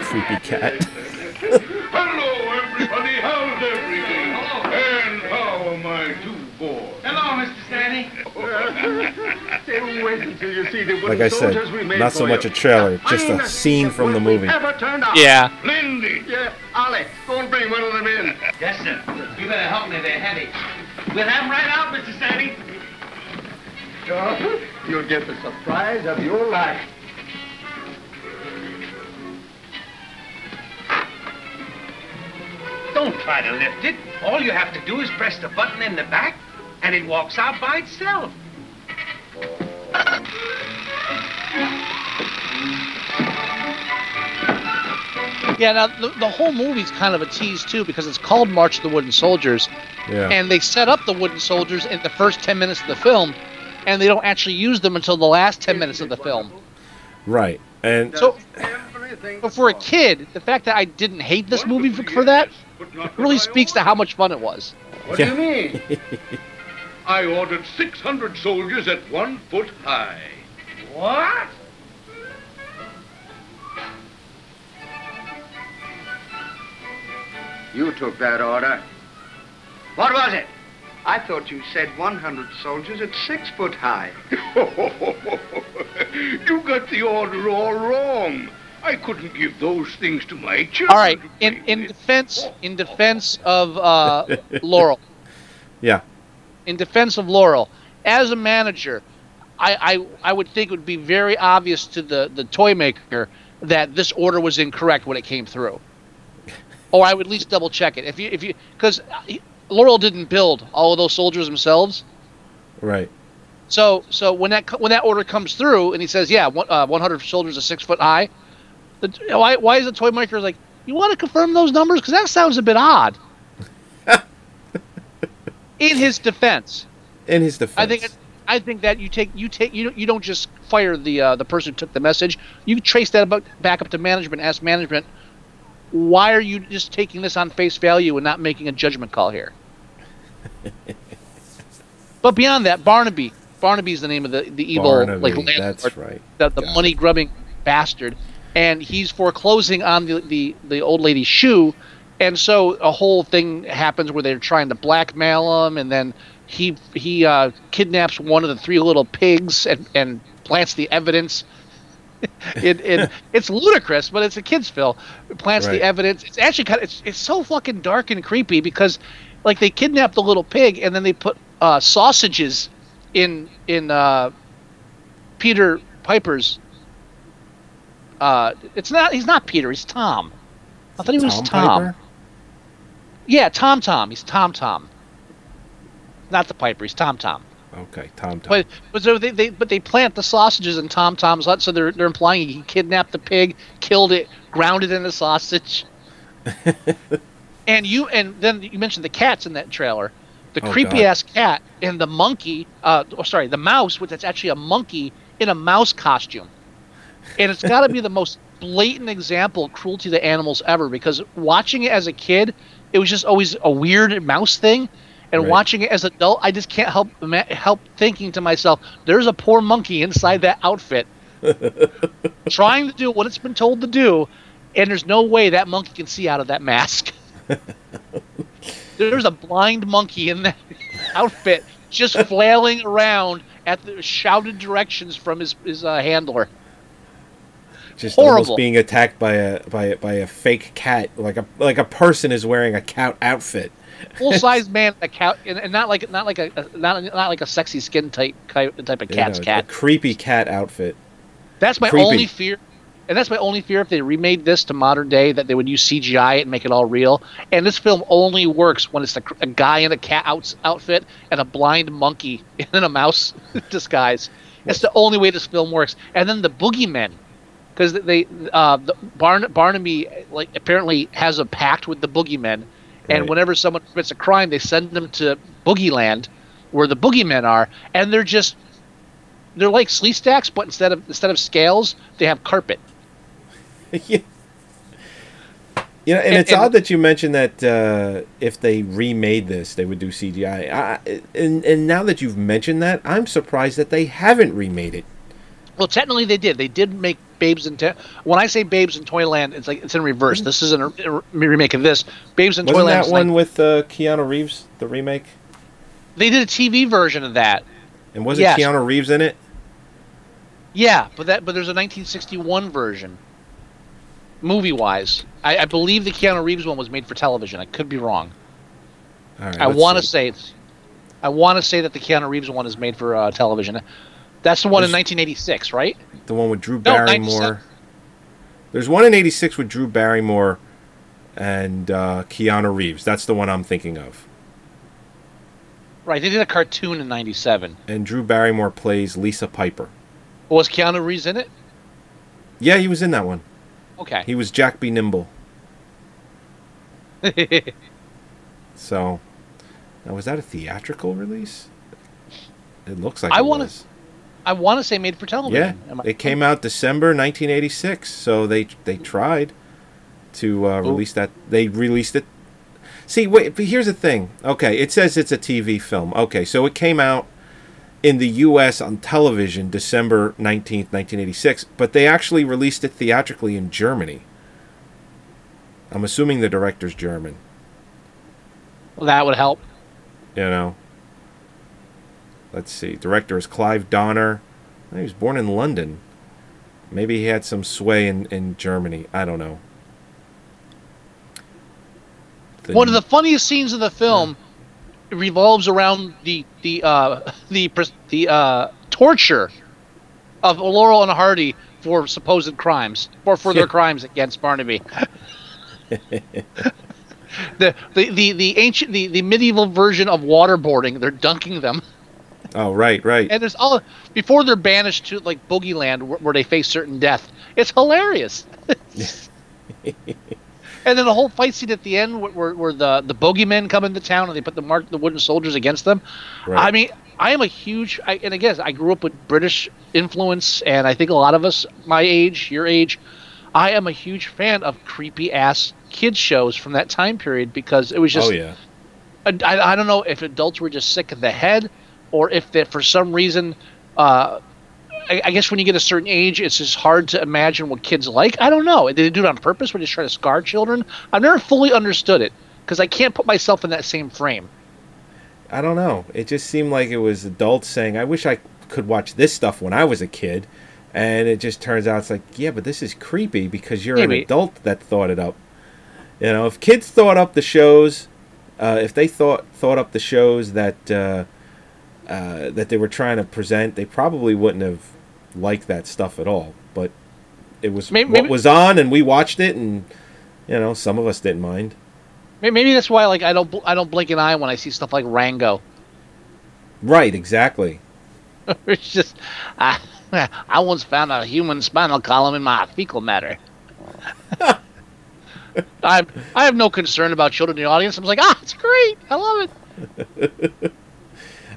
Speaker 4: Creepy cat.
Speaker 8: Hello, everybody. How's everything? And how are my two boys?
Speaker 11: Hello, Mr. Stanley.
Speaker 8: Wait until you see the
Speaker 4: Like I said, not so much a trailer, just a scene from the movie.
Speaker 11: Ever turned out?
Speaker 5: yeah
Speaker 8: Lindy.
Speaker 11: Yeah, Ollie, go and bring one of them in.
Speaker 10: Yes, sir. You better help me. They're heavy. We'll have them right out, Mr. Stanley.
Speaker 11: You'll get the surprise of your life. Don't try to lift it. All you have to do is press the button in the back, and it walks out by itself.
Speaker 5: Yeah, now the, the whole movie's kind of a tease too because it's called March of the Wooden Soldiers,
Speaker 4: Yeah.
Speaker 5: and they set up the wooden soldiers in the first ten minutes of the film, and they don't actually use them until the last ten minutes of the film.
Speaker 4: right. And
Speaker 5: So, but for a kid, the fact that I didn't hate this movie for, for that really speaks to how much fun it was.
Speaker 8: What do you mean? I ordered 600 soldiers at one foot high.
Speaker 11: What? You took that order. What was it? I thought you said 100 soldiers at six foot high.
Speaker 8: you got the order all wrong. I couldn't give those things to my children.
Speaker 5: All right, in in defense in defense of uh, Laurel,
Speaker 4: yeah.
Speaker 5: In defense of Laurel, as a manager, I, I I would think it would be very obvious to the the toy maker that this order was incorrect when it came through, or I would at least double check it. If you if you because Laurel didn't build all of those soldiers themselves,
Speaker 4: Right.
Speaker 5: so so when that when that order comes through and he says yeah one, uh, 100 soldiers are six foot high, the, why why is the toy maker like you want to confirm those numbers because that sounds a bit odd. In his defense,
Speaker 4: In his defense.
Speaker 5: I think it- I think that you take you take you don't- you don't just fire the uh, the person who took the message. You trace that about, back up to management. Ask management, why are you just taking this on face value and not making a judgment call here? but beyond that, Barnaby. Barnaby is the name of the the evil
Speaker 4: Barnaby,
Speaker 5: like landlord,
Speaker 4: that's right.
Speaker 5: the, the money grubbing bastard, and he's foreclosing on the, the the old lady's shoe, and so a whole thing happens where they're trying to blackmail him, and then he he uh, kidnaps one of the three little pigs and and plants the evidence. it, it it's ludicrous, but it's a kids' film. It plants
Speaker 4: Right.
Speaker 5: the evidence. It's actually kind of it's, it's so fucking dark and creepy because, like, they kidnap the little pig and then they put uh, sausages in in uh, Peter Piper's. Uh, it's not. He's not Peter. He's Tom. I thought he was
Speaker 4: Tom
Speaker 5: Tom. Yeah, Tom. Tom. He's Tom. Tom. Not the Piper. He's Tom. Tom.
Speaker 4: Okay, Tom Tom.
Speaker 5: But but so they, they but they plant the sausages in Tom Tom's hut, so they're they're implying he kidnapped the pig, killed it, ground it in a sausage. and you and then you mentioned the cats in that trailer, the
Speaker 4: Oh,
Speaker 5: creepy
Speaker 4: God.
Speaker 5: ass cat and the monkey. Uh, oh, sorry, the mouse, which is actually a monkey in a mouse costume, and it's got to be the most blatant example of cruelty to animals ever. Because watching it as a kid, it was just always a weird mouse thing. And
Speaker 4: Right.
Speaker 5: watching it as an adult, I just can't help help thinking to myself, "There's a poor monkey inside that outfit, trying to do what it's been told to do, and there's no way that monkey can see out of that mask. there's a blind monkey in that outfit, just flailing around at the shouted directions from his his uh, handler.
Speaker 4: Just
Speaker 5: horrible.
Speaker 4: almost being attacked by a by a, by a fake cat, like a like a person is wearing a cat outfit.
Speaker 5: Full size man, a cat, and, not like not like a, not not like a sexy skin type type of
Speaker 4: You
Speaker 5: cat's
Speaker 4: know,
Speaker 5: cat.
Speaker 4: A creepy cat outfit.
Speaker 5: That's my
Speaker 4: Creepy.
Speaker 5: only fear. And that's my only fear if they remade this to modern day that they would use CGI and make it all real. And this film only works when it's a, a guy in a cat outs, outfit and a blind monkey in a mouse disguise. That's the only way this film works. And then the boogeymen, because they uh, the Barn, Barnaby like apparently has a pact with the boogeymen, and
Speaker 4: Right.
Speaker 5: whenever someone commits a crime, they send them to Boogeyland, where the boogeymen are, and they're just they're like Sleestaks, but instead of instead of scales, they have carpet.
Speaker 4: yeah. You know, and,
Speaker 5: And-
Speaker 4: it's
Speaker 5: and-
Speaker 4: odd that you mentioned that uh, if they remade this, they would do CGI. I, and and now that you've mentioned that, I'm surprised that they haven't remade it.
Speaker 5: Well, technically they did. They did make Babes in Toy. When I say Babes in Toyland, it's like it's in reverse. This isn't a, a remake of this. Babes in
Speaker 4: Wasn't
Speaker 5: Toyland.
Speaker 4: that one
Speaker 5: like-
Speaker 4: with uh, Keanu Reeves, the remake?
Speaker 5: they did a TV version of that.
Speaker 4: And was
Speaker 5: Yes.
Speaker 4: it Keanu Reeves in it?
Speaker 5: Yeah, but that but there's a 1961 version. Movie wise, I, I believe the Keanu Reeves one was made for television. I could be wrong.
Speaker 4: All right,
Speaker 5: I want to say it's. I want to say that the Keanu Reeves one is made for uh, television. That's the one in 1986, right?
Speaker 4: The one with Drew Barrymore.
Speaker 5: 97.
Speaker 4: There's one in '86 with Drew Barrymore and uh, Keanu Reeves. That's the one I'm thinking of.
Speaker 5: Right. They did a cartoon in '97.
Speaker 4: And Drew Barrymore plays Lisa Piper.
Speaker 5: Was Keanu Reeves in it?
Speaker 4: Yeah, he was in that one.
Speaker 5: Okay.
Speaker 4: He was Jack B. Nimble. So, now was that a theatrical release? It looks like
Speaker 5: I
Speaker 4: it
Speaker 5: wanna-
Speaker 4: was.
Speaker 5: I want to say made for television. Yeah,
Speaker 4: it came out December 1986. So they they tried to uh, release that. They released it. See, wait, but here's the thing. Okay, it says it's a TV film. Okay, so it came out in the U.S. on television December 19th, 1986, but they actually released it theatrically in Germany. I'm assuming the director's German.
Speaker 5: Well, that would help.
Speaker 4: You know. Let's see. Director is Clive Donner. He was born in London. Maybe he had some sway in, in Germany. I don't know. The-
Speaker 5: One of the funniest scenes of the film revolves around the the uh, the the uh, torture of Laurel and Hardy for supposed crimes or for their crimes against Barnaby. the, the, the, the ancient the, the medieval version of waterboarding, they're dunking them.
Speaker 4: Oh, right, right.
Speaker 5: And there's all before they're banished to like Boogie Land where, where they face certain death. It's hilarious. and then the whole fight scene at the end where, where, where the the bogeymen come into town and they put the mark the wooden soldiers against them.
Speaker 4: Right.
Speaker 5: I mean, I am a huge I, and again I grew up with British influence and I think a lot of us my age, your age, I am a huge fan of creepy ass kids shows from that time period because it was oh, just
Speaker 4: oh, yeah.
Speaker 5: I, I I don't know if adults were just sick in the head or if that for some reason uh, I, I guess when you get a certain age it's just hard to imagine what kids like i don't know did they do it on purpose when they try to scar children i've never fully understood it because i can't put myself in that same frame
Speaker 4: I don't know. It just seemed like it was adults saying, I wish I could watch this stuff when I was a kid. And it just turns out it's like, yeah, but this is creepy because you're an adult that thought it up. You know, if kids thought up the shows, uh, if they thought thought up the shows that uh, uh, that they were trying to present, they probably wouldn't have liked that stuff at all. But it was
Speaker 5: Maybe-
Speaker 4: what
Speaker 5: maybe-
Speaker 4: was on, and we watched it, and you know, some of us didn't mind.
Speaker 5: Maybe that's why like i don't i don't blink an eye when i see stuff like rango
Speaker 4: Right? Exactly.
Speaker 5: it's just I, I once found a human spinal column in my fecal matter I I have no concern about children in the audience. I'm like, ah, it's great. I love it.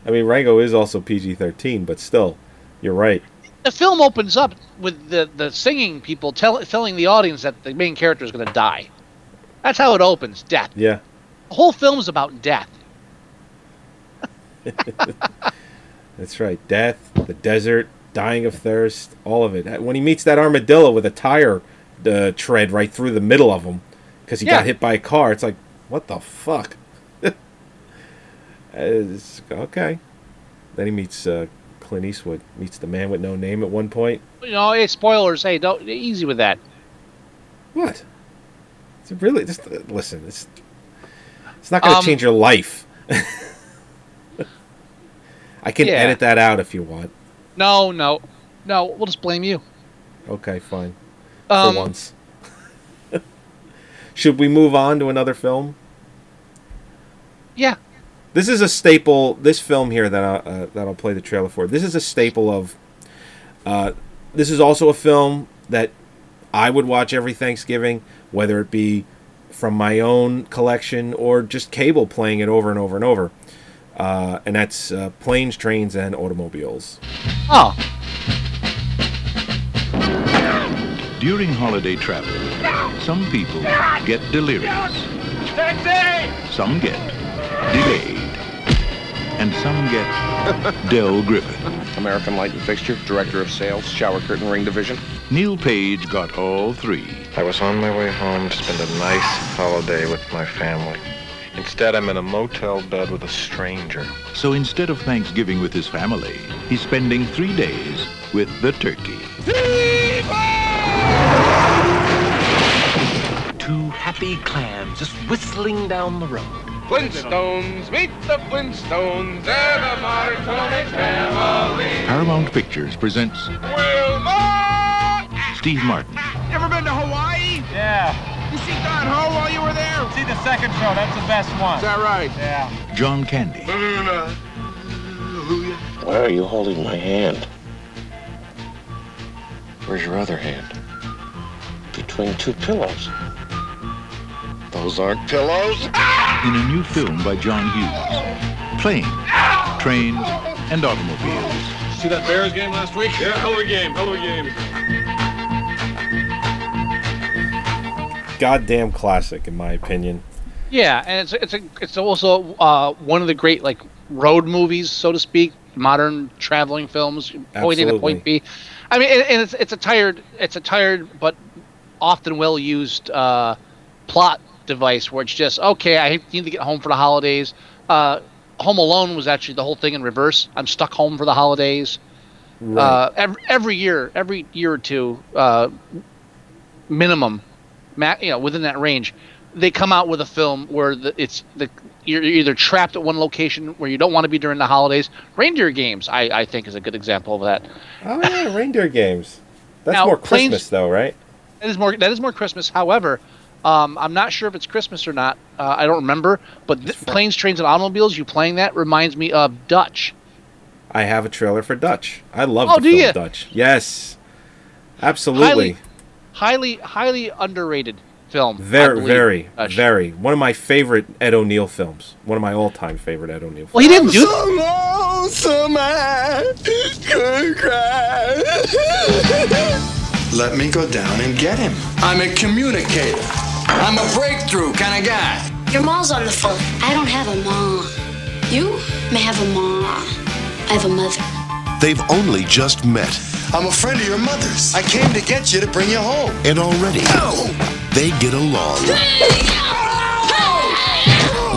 Speaker 4: I mean, Rango is also PG thirteen, but still, you're right.
Speaker 5: The film opens up with the, the singing people tell, telling the audience that the main character is going to die. That's how it opens. Death.
Speaker 4: Yeah.
Speaker 5: The whole film is about death.
Speaker 4: That's right. Death, the desert, dying of thirst, all of it. When he meets that armadillo with a tire uh, tread right through the middle of him because he
Speaker 5: Yeah.
Speaker 4: got hit by a car, it's like, what the fuck? It's- okay. Then he meets uh, Clint Eastwood, meets the man with no name at one point.
Speaker 5: You know, hey, spoilers. Hey, don't easy with that.
Speaker 4: What? It's really just uh, listen. It's it's not going to
Speaker 5: Um,
Speaker 4: change your life. I can
Speaker 5: Yeah.
Speaker 4: edit that out if you want.
Speaker 5: No, no, no. We'll just blame you.
Speaker 4: Okay, fine.
Speaker 5: Um,
Speaker 4: For once. Should we move on to another film?
Speaker 5: Yeah.
Speaker 4: This is a staple. This film here that I, uh, that I'll play the trailer for. This is a staple of. Uh, this is also a film that I would watch every Thanksgiving, whether it be from my own collection or just cable playing it over and over and over. Uh, and that's uh, Planes, Trains, and Automobiles.
Speaker 5: Oh.
Speaker 12: During holiday travel, some people get delirious, some get delayed, and some get Del Griffith.
Speaker 13: American Light and Fixture, Director of Sales, Shower Curtain Ring Division.
Speaker 12: Neil Page got all three.
Speaker 14: I was on my way home to spend a nice holiday with my family. Instead, I'm in a motel bed with a stranger.
Speaker 12: So instead of Thanksgiving with his family, he's spending three days with the turkey.
Speaker 15: Two happy clams just whistling down the road.
Speaker 13: Flintstones, meet the Flintstones, they're the Marconi family.
Speaker 12: Paramount Pictures presents
Speaker 13: Wilma!
Speaker 12: Steve Martin,
Speaker 15: You ever been to Hawaii? Yeah. You see Don Ho while you were there? See the second show. That's the best one.
Speaker 13: Is that right?
Speaker 15: Yeah.
Speaker 12: John Candy,
Speaker 14: Why are you holding my hand? Where's your other hand? Between two pillows. Those aren't pillows.
Speaker 12: in a new film by John Hughes. Planes, trains, and automobiles.
Speaker 13: See that Bears game last week? Yeah, hell of a game, hell of a game.
Speaker 4: Goddamn classic, in my opinion.
Speaker 5: Yeah, and it's it's a, it's also uh, one of the great like road movies, so to speak, modern traveling films, point A to point B. I mean, and, and it's it's a tired it's a tired but often well used uh, plot device where it's just okay. I need to get home for the holidays. Uh, home Alone was actually the whole thing in reverse. I'm stuck home for the holidays. Uh, every, every year, every year or two, uh, minimum, ma- you know, within that range, they come out with a film where the, it's the you're either trapped at one location where you don't want to be during the holidays. Reindeer Games, I, I think, is a good example of that.
Speaker 4: Oh yeah, reindeer games. That's
Speaker 5: Now,
Speaker 4: more
Speaker 5: planes-
Speaker 4: Christmas though, right?
Speaker 5: That is more that is more Christmas. However, um, I'm not sure if it's Christmas or not. Uh, I don't remember. But th- planes, trains, and automobiles. You playing that reminds me of Dutch.
Speaker 4: I have a trailer for Dutch. I love
Speaker 5: Oh,
Speaker 4: the film
Speaker 5: ya?
Speaker 4: Dutch. Yes, absolutely.
Speaker 5: Highly, highly, highly underrated film.
Speaker 4: Very, very,
Speaker 5: Dutch.
Speaker 4: very. One of my favorite Ed O'Neill films. One of my all-time favorite Ed O'Neill. Films.
Speaker 5: Well, he didn't do.
Speaker 15: lonesome I could cry.
Speaker 16: Let me go down and get him. I'm a communicator. I'm a breakthrough kind of guy.
Speaker 17: Your mom's on the phone. I don't have a mom. You may have a mom. I have a mother.
Speaker 18: They've only just met.
Speaker 16: I'm a friend of your mother's. I came to get you to bring you home.
Speaker 18: And already, they get along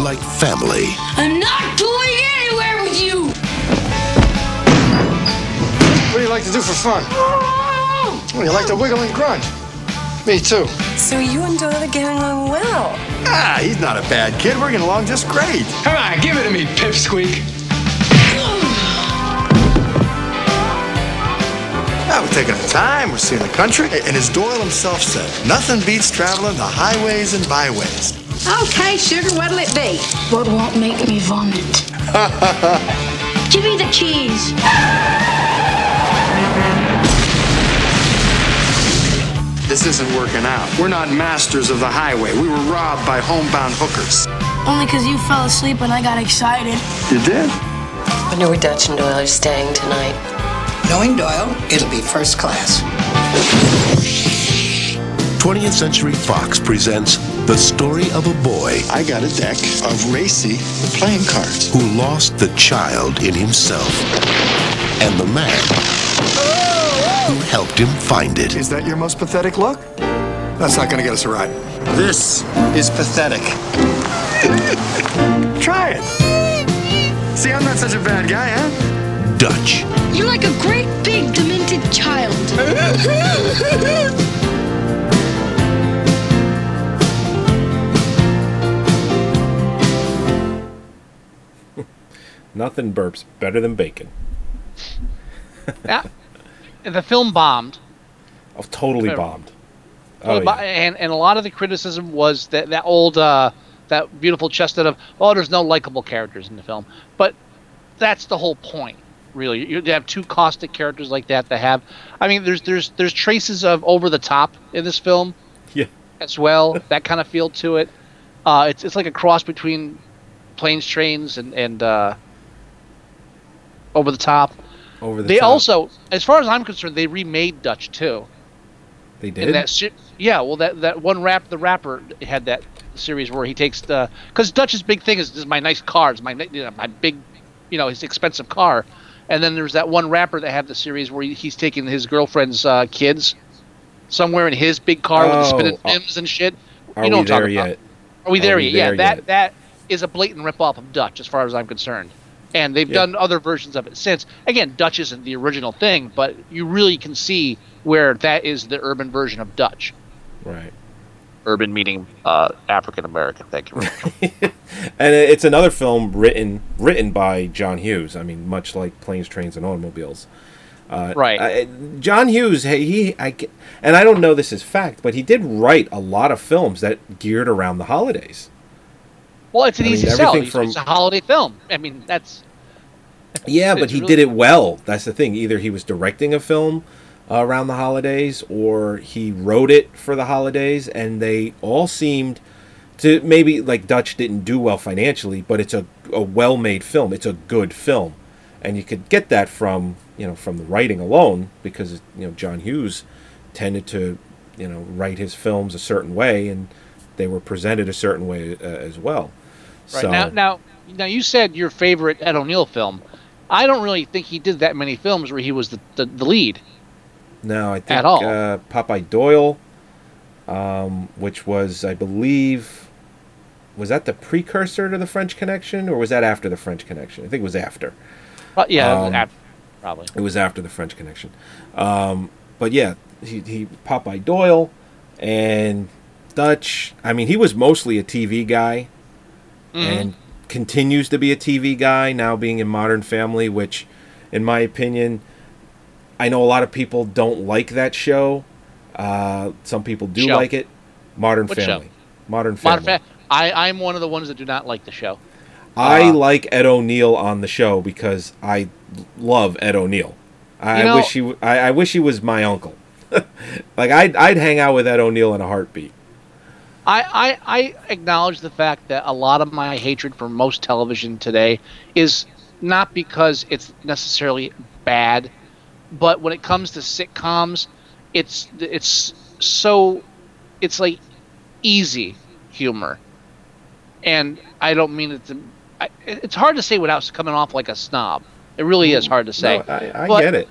Speaker 18: like family.
Speaker 17: I'm not going anywhere with you.
Speaker 16: What do you like to do for fun? Oh, you like to wiggle and grunt. Me too.
Speaker 19: So you and Doyle are getting along well.
Speaker 16: Ah, he's not a bad kid. We're getting along just great. Come on, give it to me, Pipsqueak. Yeah, we're taking our time. We're seeing the country. And as Doyle himself said, nothing beats traveling the highways and byways.
Speaker 17: Okay, sugar, what'll it be? What won't make me vomit? Give me the keys.
Speaker 16: This isn't working out. We're not masters of the highway. We were robbed by homebound hookers.
Speaker 17: Only because you fell asleep and I got excited.
Speaker 16: You did?
Speaker 19: I know where Dutch and Doyle are staying tonight.
Speaker 20: Knowing Doyle, it'll be first class.
Speaker 18: 20th Century Fox presents the story of a boy.
Speaker 16: I got a deck of racy playing cards.
Speaker 18: Who lost the child in himself. And the man who helped him find it.
Speaker 16: Is that your most pathetic look? That's not going to get us a ride. This is pathetic. Try it. See, I'm not such a bad guy, huh?
Speaker 18: Dutch.
Speaker 17: You're like a great big demented child.
Speaker 4: Nothing burps better than bacon.
Speaker 5: yeah. The film bombed.
Speaker 4: Oh, totally bombed. Oh,
Speaker 5: but- and and a lot of the criticism was that that old uh, that beautiful chestnut of oh there's no likable characters in the film, but that's the whole point really. You you have two caustic characters like that that have, I mean there's there's there's traces of over the top in this film
Speaker 4: Yeah.
Speaker 5: as well that kind of feel to it. Uh, it's it's like a cross between planes, trains, and and uh, over the top.
Speaker 4: Over the
Speaker 5: they
Speaker 4: top.
Speaker 5: also, as far as I'm concerned, they remade Dutch too.
Speaker 4: They
Speaker 5: In
Speaker 4: did.
Speaker 5: that se- yeah, well, that that one rap, the rapper had that series where he takes the because Dutch's big thing is, is my nice cars, my you know, my big, you know, his expensive car, and then there's that one rapper that had the series where he, he's taking his girlfriend's uh, kids somewhere in his big car with the spinning
Speaker 4: Oh, uh,
Speaker 5: rims and shit.
Speaker 4: Are
Speaker 5: you know
Speaker 4: we there
Speaker 5: talking about.
Speaker 4: yet?
Speaker 5: Are we there
Speaker 4: we
Speaker 5: yet? Yeah,
Speaker 4: there
Speaker 5: that that is a blatant ripoff of Dutch, as far as I'm concerned. And they've
Speaker 4: Yeah.
Speaker 5: done other versions of it since. Again, Dutch isn't the original thing, but you really can see where that is the urban version of Dutch.
Speaker 4: Right.
Speaker 5: urban meaning uh, African American. Thank you. Very much.
Speaker 4: and it's another film written written by John Hughes. I mean, much like Planes, Trains, and Automobiles. Uh,
Speaker 5: Right.
Speaker 4: I- John Hughes, hey, he, I, and I don't know this is fact, but he did write a lot of films that geared around the holidays.
Speaker 5: well, it's an
Speaker 4: I mean,
Speaker 5: easy sell.
Speaker 4: everything
Speaker 5: It's,
Speaker 4: from-
Speaker 5: it's a holiday film. I mean, that's
Speaker 4: Yeah, but he
Speaker 5: really-
Speaker 4: did it well. That's the thing. Either he was directing a film uh, around the holidays, or he wrote it for the holidays, and they all seemed to maybe like Dutch didn't do well financially, but it's a, a well-made film. It's a good film, and you could get that from you know from the writing alone because you know John Hughes tended to you know write his films a certain way, and they were presented a certain way uh, as well.
Speaker 5: right
Speaker 4: So
Speaker 5: now. Now, now you said your favorite Ed O'Neill film. I don't really think he did that many films where he was the, the, the lead.
Speaker 4: No, I think
Speaker 5: At all.
Speaker 4: Uh, Popeye Doyle, um, which was, I believe, was that the precursor to the French Connection, or was that after the French Connection? I think it was after.
Speaker 5: But yeah,
Speaker 4: Um,
Speaker 5: af- probably.
Speaker 4: It was after the French Connection. Um, but yeah, he, he Popeye Doyle and Dutch. I mean, he was mostly a TV guy,
Speaker 5: Mhm.
Speaker 4: and continues to be a TV guy now, being in Modern Family, which, in my opinion, I know a lot of people don't like that show. Uh, some people do
Speaker 5: Show.
Speaker 4: like it. Modern
Speaker 5: What show?
Speaker 4: Family. Modern Family.
Speaker 5: Modern Fa- I, I'm one of the ones that do not like the show.
Speaker 4: I
Speaker 5: Uh,
Speaker 4: like Ed O'Neill on the show because I love Ed O'Neill. I,
Speaker 5: You know-
Speaker 4: wish he. w- I, I wish he was my uncle. like I'd I'd hang out with Ed O'Neill in a heartbeat.
Speaker 5: I, I, I acknowledge the fact that a lot of my hatred for most television today is not because it's necessarily bad, but when it comes to sitcoms, it's it's so it's like easy humor, and I don't mean it to. I, it's hard to say without coming off like a snob. It really is hard to say.
Speaker 4: No, I, I
Speaker 5: But-
Speaker 4: get it.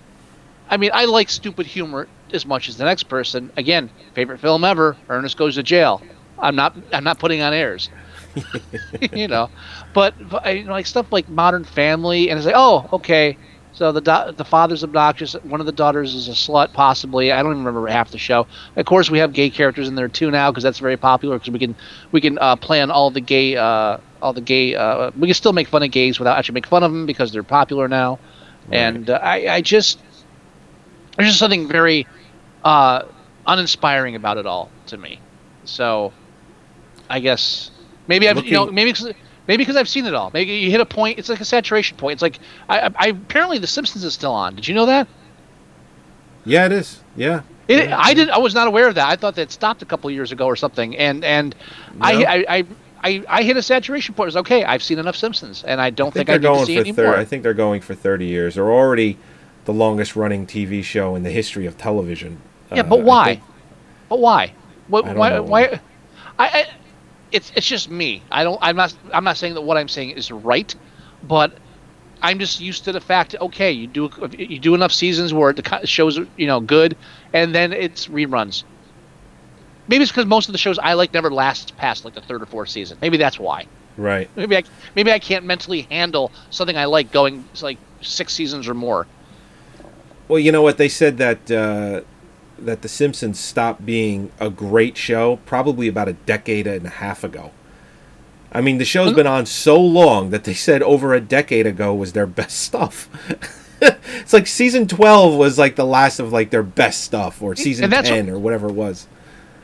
Speaker 5: I mean, I like stupid humor as much as the next person. Again, favorite film ever: Ernest Goes to Jail. I'm not. I'm not putting on airs. you know, but, but you know, like stuff like Modern Family, and it's like, oh, okay. So the do- the father's obnoxious. One of the daughters is a slut, possibly. I don't even remember half the show. Of course, we have gay characters in there too now because that's very popular. Because we can we can uh, play on all the gay uh, all the gay. Uh, we can still make fun of gays without actually make fun of them because they're popular now. And uh, I I just there's just something very uh, uninspiring about it all to me. So, I guess maybe I've you know
Speaker 4: Looking-
Speaker 5: maybe 'cause- maybe because I've seen it all. Maybe you hit a point. It's like a saturation point. It's like I, I, I apparently The Simpsons is still on. Did you know that?
Speaker 4: Yeah, it is. Yeah.
Speaker 5: It, I did. I was not aware of that. I thought that stopped a couple years ago or something. And and
Speaker 4: No.
Speaker 5: I, I I I I hit a saturation point. It was okay. I've seen enough Simpsons, and I don't
Speaker 4: I think
Speaker 5: think, I
Speaker 4: they're
Speaker 5: need to see
Speaker 4: for
Speaker 5: any
Speaker 4: thir-
Speaker 5: more.
Speaker 4: I think they're going for thirty years. They're already the longest running TV show in the history of television.
Speaker 5: Yeah,
Speaker 4: Uh,
Speaker 5: but why?
Speaker 4: think-
Speaker 5: But why? What,
Speaker 4: I
Speaker 5: why? Why? I, I. It's it's just me. I don't. I'm not. I'm not saying that what I'm saying is right, but I'm just used to the fact. that, Okay, you do you do enough seasons where the shows are you know good, and then it's reruns. Maybe it's because most of the shows I like never last past like the third or fourth season. Maybe that's why.
Speaker 4: Right.
Speaker 5: Maybe I maybe I can't mentally handle something I like going like six seasons or more.
Speaker 4: Well, you know what they said that uh, that The Simpsons stopped being a great show probably about a decade and a half ago. I mean, the show's been on so long that they said over a decade ago was their best stuff. it's like season twelve was like the last of like their best stuff, or season
Speaker 5: And that's
Speaker 4: ten, or whatever it was.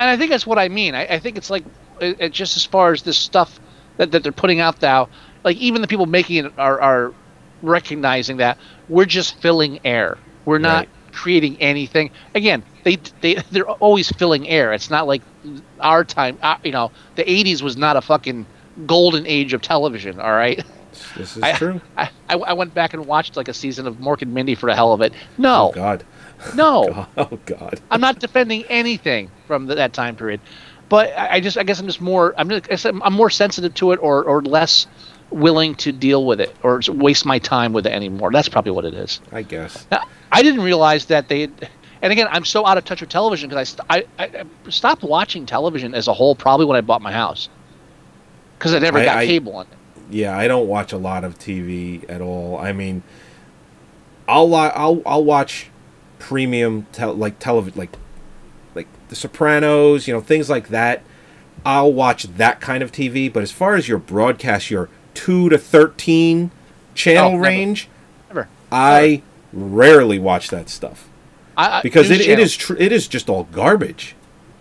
Speaker 5: and I think that's what I mean. I, I think it's like it, it just as far as this stuff that, that they're putting out now, like even the people making it are, are recognizing that we're just filling air. We're not creating anything. Again, they they they're always filling air. It's not like our time. Uh, you know, the '80s was not a fucking golden age of television. All right.
Speaker 4: This is
Speaker 5: I,
Speaker 4: true.
Speaker 5: I, I I went back and watched like a season of Mork and Mindy for the hell of it. No.
Speaker 4: Oh God.
Speaker 5: No.
Speaker 4: Oh God.
Speaker 5: I'm not defending anything from th- that time period, but I, I just I guess I'm just more I'm just, I guess I'm I'm more sensitive to it or or less willing to deal with it or waste my time with it anymore. That's probably what it is.
Speaker 4: I guess.
Speaker 5: Now, I didn't realize that they. And again, I'm so out of touch with television because I, I, I stopped watching television as a whole probably when I bought my house because I never
Speaker 4: I-
Speaker 5: got
Speaker 4: I-
Speaker 5: cable on it.
Speaker 4: Yeah, I don't watch a lot of TV at all. I mean, I'll I'll I'll watch premium tel- like television like like The Sopranos, you know, things like that. I'll watch that kind of TV. But as far as your broadcast, your two to thirteen channel
Speaker 5: Oh, never.
Speaker 4: range,
Speaker 5: Never.
Speaker 4: I rarely watch that stuff
Speaker 5: I, I,
Speaker 4: because it, it
Speaker 5: channels.
Speaker 4: tr- it is just all garbage.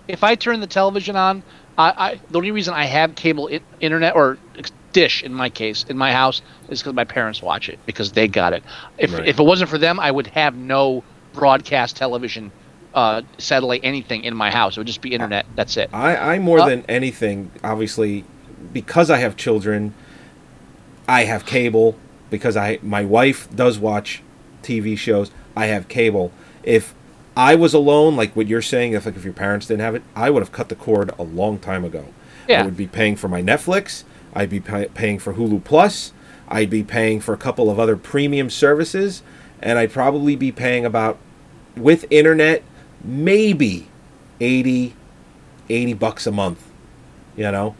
Speaker 5: if I turn the television on, I, I the only reason I have cable I- internet or dish in my case in my house is because my parents watch it because they got it. If
Speaker 4: Right.
Speaker 5: if it wasn't for them, I would have no broadcast television, uh, satellite, anything in my house. It would just be internet. That's it.
Speaker 4: I, I more
Speaker 5: Uh,
Speaker 4: than anything, obviously, because I have children, I have cable. Because I my wife does watch TV shows, I have cable. If I was alone, like what you're saying, if like if your parents didn't have it, I would have cut the cord a long time ago.
Speaker 5: Yeah.
Speaker 4: I would be paying for my Netflix. I'd be pay- paying for Hulu Plus. I'd be paying for a couple of other premium services, and I'd probably be paying about with internet maybe 80 80 bucks a month you know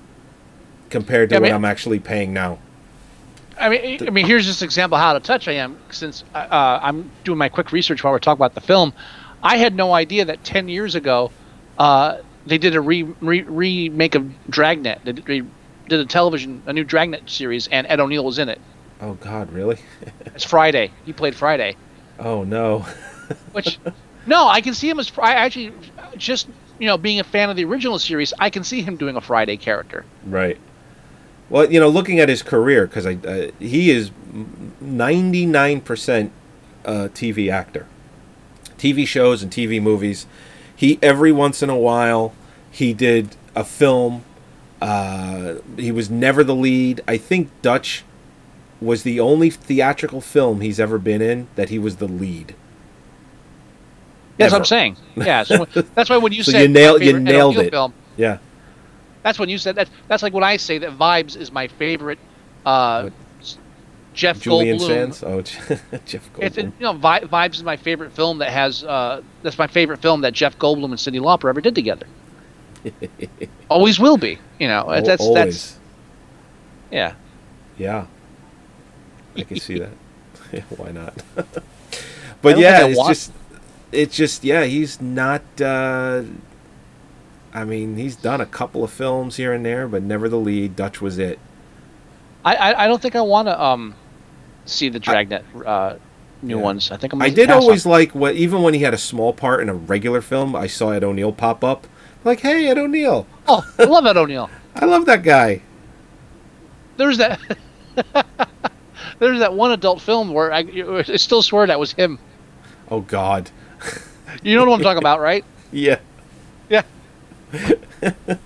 Speaker 4: compared to
Speaker 5: Yeah,
Speaker 4: what
Speaker 5: man.
Speaker 4: i'm actually paying now
Speaker 5: I mean, I mean, here's just an example of how to touch I am. Since uh, I'm doing my quick research while we're talking about the film, I had no idea that 10 years ago uh, they did a re, re, remake of Dragnet. They did, they did a television, a new Dragnet series, and Ed O'Neill was in it.
Speaker 4: oh god really
Speaker 5: It's Friday. He played Friday.
Speaker 4: oh no
Speaker 5: Which, no, I can see him as. I actually, just you know, being a fan of the original series, I can see him doing a Friday character.
Speaker 4: right well you know looking at his career because i uh, he is 99% uh, tv actor. Tv shows and tv movies. He every once in a while he did a film uh, he was never the lead. I think dutch was the only theatrical film he's ever been in that he was the lead.
Speaker 5: That's what I'm saying. Yeah, so that's why when you
Speaker 4: So
Speaker 5: said
Speaker 4: you nail- you nailed it.
Speaker 5: film,
Speaker 4: yeah
Speaker 5: That's when you said that. That's like when I say that Vibes is my favorite. Uh, Jeff
Speaker 4: julian
Speaker 5: Goldblum.
Speaker 4: sands oh jeff
Speaker 5: It's
Speaker 4: Goldblum.
Speaker 5: you know Vi- Vibes is my favorite film that has. Uh, that's my favorite film that Jeff Goldblum and Cyndi Lauper ever did together. Always will be. You know
Speaker 4: Al-
Speaker 5: that's
Speaker 4: always.
Speaker 5: that's yeah.
Speaker 4: Yeah, I can see that. Why not? But yeah, it's
Speaker 5: want-
Speaker 4: just, it's just yeah, he's not. Uh, I mean, he's done a couple of films here and there, but never the lead. Dutch was it.
Speaker 5: I I, I don't think I want to um see the Dragnet uh, new ones. I think I'm.
Speaker 4: I did
Speaker 5: pass on
Speaker 4: always like what, even when he had a small part in a regular film, I saw Ed O'Neill pop up. Like, hey, Ed O'Neill.
Speaker 5: Oh, I love Ed O'Neill.
Speaker 4: I love that guy.
Speaker 5: There's that. There's that one adult film where I, I still swear that was him.
Speaker 4: Oh God.
Speaker 5: You know what I'm talking about, right?
Speaker 4: Yeah.
Speaker 5: Yeah.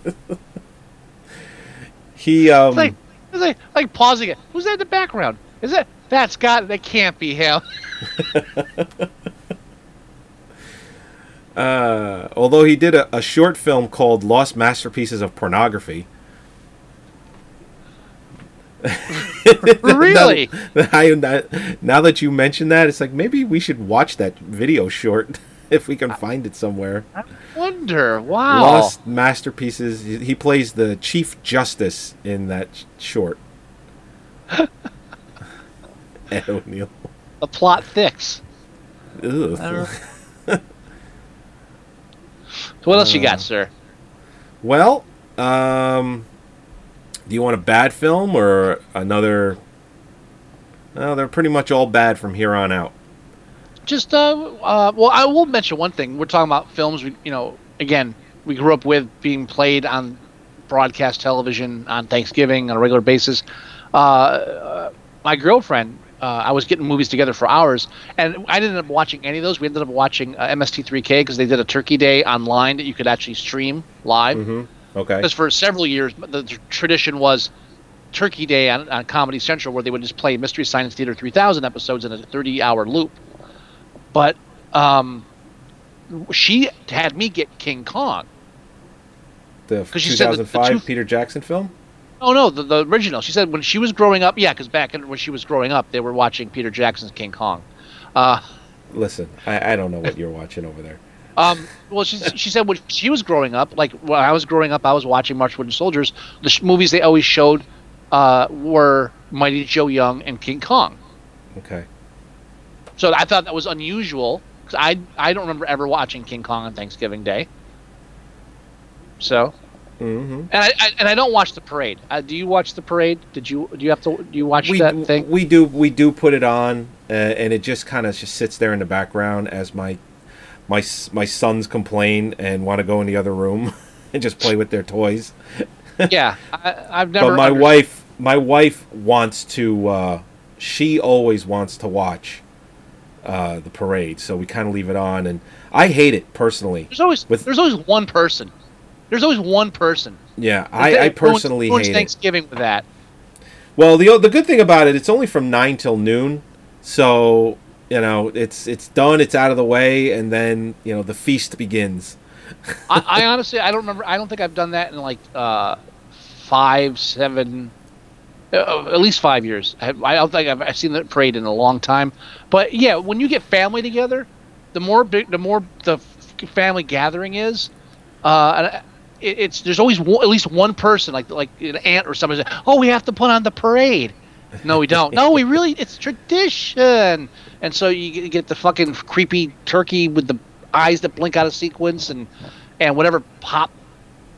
Speaker 4: He um.
Speaker 5: It's like, it's like, like pausing it. Who's that in the background? Is that that's got that can't be him?
Speaker 4: Uh, although he did a, a short film called Lost Masterpieces of Pornography.
Speaker 5: Really?
Speaker 4: now, now- now that you mention that, it's like maybe we should watch that video short if we can find it somewhere.
Speaker 5: I wonder. Wow.
Speaker 4: Lost Masterpieces. He plays the Chief Justice in that short. Ed O'Neill.
Speaker 5: The plot thicks.
Speaker 4: Ugh.
Speaker 5: So what else you
Speaker 4: Uh,
Speaker 5: got, sir?
Speaker 4: Well, um, do you want a bad film or another? Well, they're pretty much all bad from here on out.
Speaker 5: Just uh, uh, well, I will mention one thing. We're talking about films. We, you know, again, we grew up with being played on broadcast television on Thanksgiving on a regular basis. Uh, uh, my girlfriend, uh, I was getting movies together for hours, and I didn't end up watching any of those. We ended up watching uh, MST3K because they did a Turkey Day online that you could actually stream live.
Speaker 4: Mm-hmm. Okay.
Speaker 5: Because for several years, the tr- tradition was Turkey Day on, on Comedy Central, where they would just play Mystery Science Theater 3000 episodes in a 30 hour loop. But um, she had me get King Kong.
Speaker 4: The
Speaker 5: 'Cause she said the
Speaker 4: 2005
Speaker 5: two-
Speaker 4: Peter Jackson film.
Speaker 5: Oh, no, the, the original. She said when she was growing up, yeah, because back in, when she was growing up, they were watching Peter Jackson's King Kong. Uh,
Speaker 4: Listen, I, I don't know what you're watching over there.
Speaker 5: Um, well, she, she said when she was growing up, like when I was growing up, I was watching March Wooden Soldiers. The sh- movies they always showed uh, were Mighty Joe Young and King Kong.
Speaker 4: Okay.
Speaker 5: So I thought that was unusual because I I don't remember ever watching King Kong on Thanksgiving Day. So
Speaker 4: Mm-hmm.
Speaker 5: And I, I and I don't watch the parade. Uh, do you watch the parade? Did you do you have to do you watch
Speaker 4: we,
Speaker 5: that thing?
Speaker 4: We do we do put it on, uh, and it just kind of just sits there in the background as my my my sons complain and want to go in the other room and just play with their toys.
Speaker 5: yeah, I, I've never.
Speaker 4: but my
Speaker 5: under-
Speaker 4: wife my wife wants to. Uh, she always wants to watch uh, the parade, so we kind of leave it on, and I hate it personally.
Speaker 5: There's always there's always one person. There's always one person.
Speaker 4: Yeah, I, I personally
Speaker 5: ruins
Speaker 4: hate it.
Speaker 5: Thanksgiving with that.
Speaker 4: Well, the the good thing about it, it's only from nine till noon, so you know it's it's done, it's out of the way, and then you know the feast begins.
Speaker 5: I, I honestly I don't remember. I don't think I've done that in like uh, five, seven, uh, at least five years. I, I don't think I've, I've seen the parade in a long time. But yeah, when you get family together, the more big, the more the family gathering is. Uh, it, it's there's always one, at least one person like like an aunt or somebody. Oh, we have to put on the parade. No, we don't. No, we really. It's tradition. And so you get the fucking creepy turkey with the eyes that blink out of sequence, and and whatever pop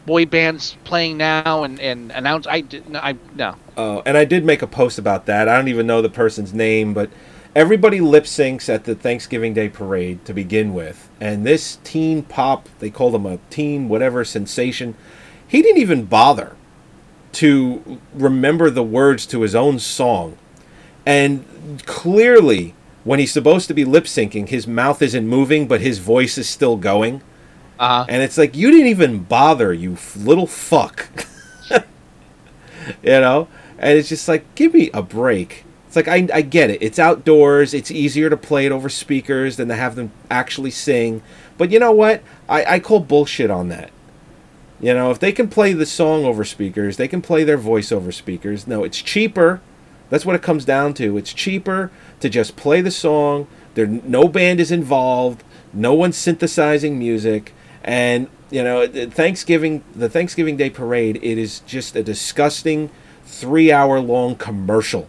Speaker 5: boy bands playing now, and and announce. I did. no, I no.
Speaker 4: Uh, and I did make a post about that. I don't even know the person's name, but everybody lip syncs at the Thanksgiving Day parade to begin with. And this teen pop, they called him a teen whatever sensation, he didn't even bother to remember the words to his own song. And clearly, when he's supposed to be lip syncing, his mouth isn't moving, but his voice is still going.
Speaker 5: Uh-huh.
Speaker 4: And it's like, you didn't even bother, you little fuck. you know? And it's just like, give me a break. It's like, I, I get it. It's outdoors. It's easier to play it over speakers than to have them actually sing. But you know what? I, I call bullshit on that. You know, if they can play the song over speakers, they can play their voice over speakers. No, it's cheaper. That's what it comes down to. It's cheaper to just play the song. There, no band is involved. No one's synthesizing music, and you know, the Thanksgiving, the Thanksgiving Day parade. It is just a disgusting three-hour-long commercial.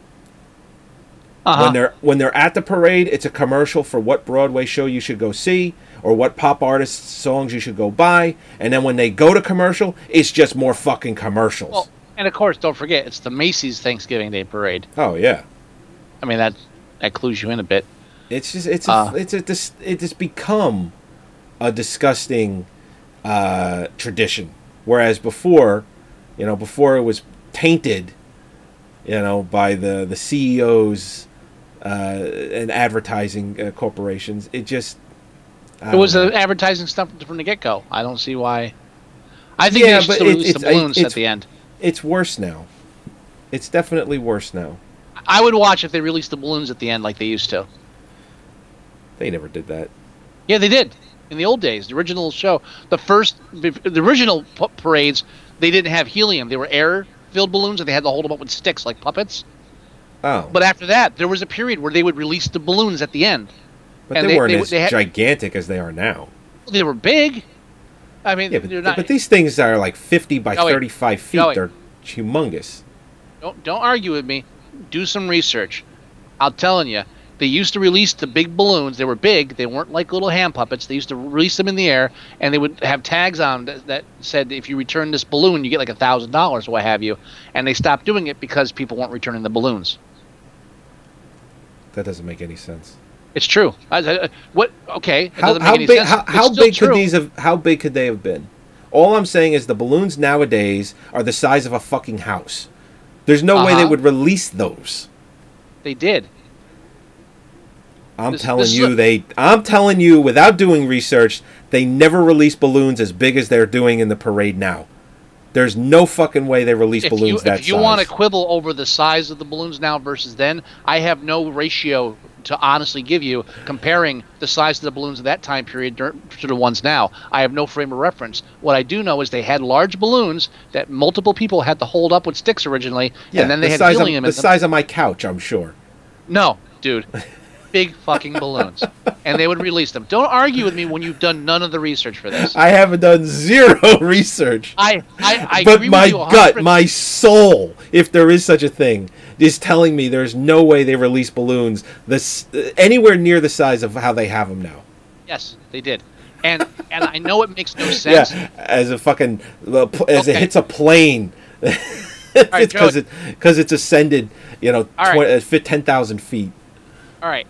Speaker 5: Uh-huh.
Speaker 4: When they're when they're at the parade, it's a commercial for what Broadway show you should go see or what pop artists songs you should go buy. And then when they go to commercial, it's just more fucking commercials.
Speaker 5: Well, and of course, don't forget it's the Macy's Thanksgiving Day Parade.
Speaker 4: oh yeah.
Speaker 5: I mean that that clues you in a bit.
Speaker 4: It's just it's a,
Speaker 5: Uh.
Speaker 4: it's a dis, it has become a disgusting uh, tradition. Whereas before, you know, before it was tainted, you know, by the the CEOs uh, and advertising uh, corporations, it just
Speaker 5: It was
Speaker 4: know.
Speaker 5: an advertising stuff from the get go. I don't see why. I think
Speaker 4: Yeah, but it-
Speaker 5: release the
Speaker 4: it's-
Speaker 5: balloons
Speaker 4: it's-
Speaker 5: at the end.
Speaker 4: It's worse now. It's definitely worse now.
Speaker 5: I would watch if they released the balloons at the end like they used to.
Speaker 4: They never did that.
Speaker 5: Yeah, they did in the old days. The original show, the first, the original p- parades, they didn't have helium. They were air-filled balloons, and they had to hold them up with sticks like puppets.
Speaker 4: Oh,
Speaker 5: But after that, there was a period where they would release the balloons at the end.
Speaker 4: but they,
Speaker 5: they-
Speaker 4: weren't
Speaker 5: they-
Speaker 4: as
Speaker 5: they had-
Speaker 4: gigantic as they are now.
Speaker 5: They were big. I mean,
Speaker 4: Yeah, but,
Speaker 5: they're not.
Speaker 4: but these things are like 50 by oh,
Speaker 5: Joey,
Speaker 4: 35 feet.
Speaker 5: Joey.
Speaker 4: They're humongous.
Speaker 5: don't don't argue with me. Do some research. I'm telling you, they used to release the big balloons. They were big. They weren't like little hand puppets. They used to release them in the air, and they would have tags on that, that said, "If you return this balloon, you get like a thousand dollars, or what have you." And they stopped doing it because people weren't returning the balloons.
Speaker 4: That doesn't make any sense.
Speaker 5: It's true. I, I, what? Okay.
Speaker 4: How, how big?
Speaker 5: sense.
Speaker 4: How, how big
Speaker 5: true.
Speaker 4: could these have? How big could they have been? All I'm saying is the balloons nowadays are the size of a fucking house. There's no way they
Speaker 5: Uh-huh.
Speaker 4: would release those.
Speaker 5: They did.
Speaker 4: I'm
Speaker 5: This-
Speaker 4: telling
Speaker 5: this
Speaker 4: you,
Speaker 5: a-
Speaker 4: they. I'm telling you, without doing research, they never release balloons as big as they're doing in the parade now. There's no fucking way they release
Speaker 5: If
Speaker 4: balloons
Speaker 5: you,
Speaker 4: that
Speaker 5: if you
Speaker 4: size.
Speaker 5: want to quibble over the size of the balloons now versus then, I have no ratio to honestly give you comparing the size of the balloons of that time period to the ones now. I have no frame of reference. What I do know is they had large balloons that multiple people had to hold up with sticks originally,
Speaker 4: yeah,
Speaker 5: and then they
Speaker 4: the
Speaker 5: had helium
Speaker 4: of,
Speaker 5: in
Speaker 4: the
Speaker 5: them.
Speaker 4: size of my couch, I'm sure.
Speaker 5: No, dude. Big fucking balloons. And they would release them. Don't argue with me when you've done none of the research for this.
Speaker 4: I haven't done zero research.
Speaker 5: I, I, I
Speaker 4: but
Speaker 5: agree
Speaker 4: my gut, my soul, if there is such a thing, is telling me there's no way they release balloons this uh, anywhere near the size of how they have them now.
Speaker 5: Yes, they did. and and I know it makes no sense.
Speaker 4: Yeah, as a fucking as it hits a plane. because
Speaker 5: Joey.
Speaker 4: it because it's ascended. You know,
Speaker 5: right.
Speaker 4: uh, fit ten thousand feet.
Speaker 5: All right.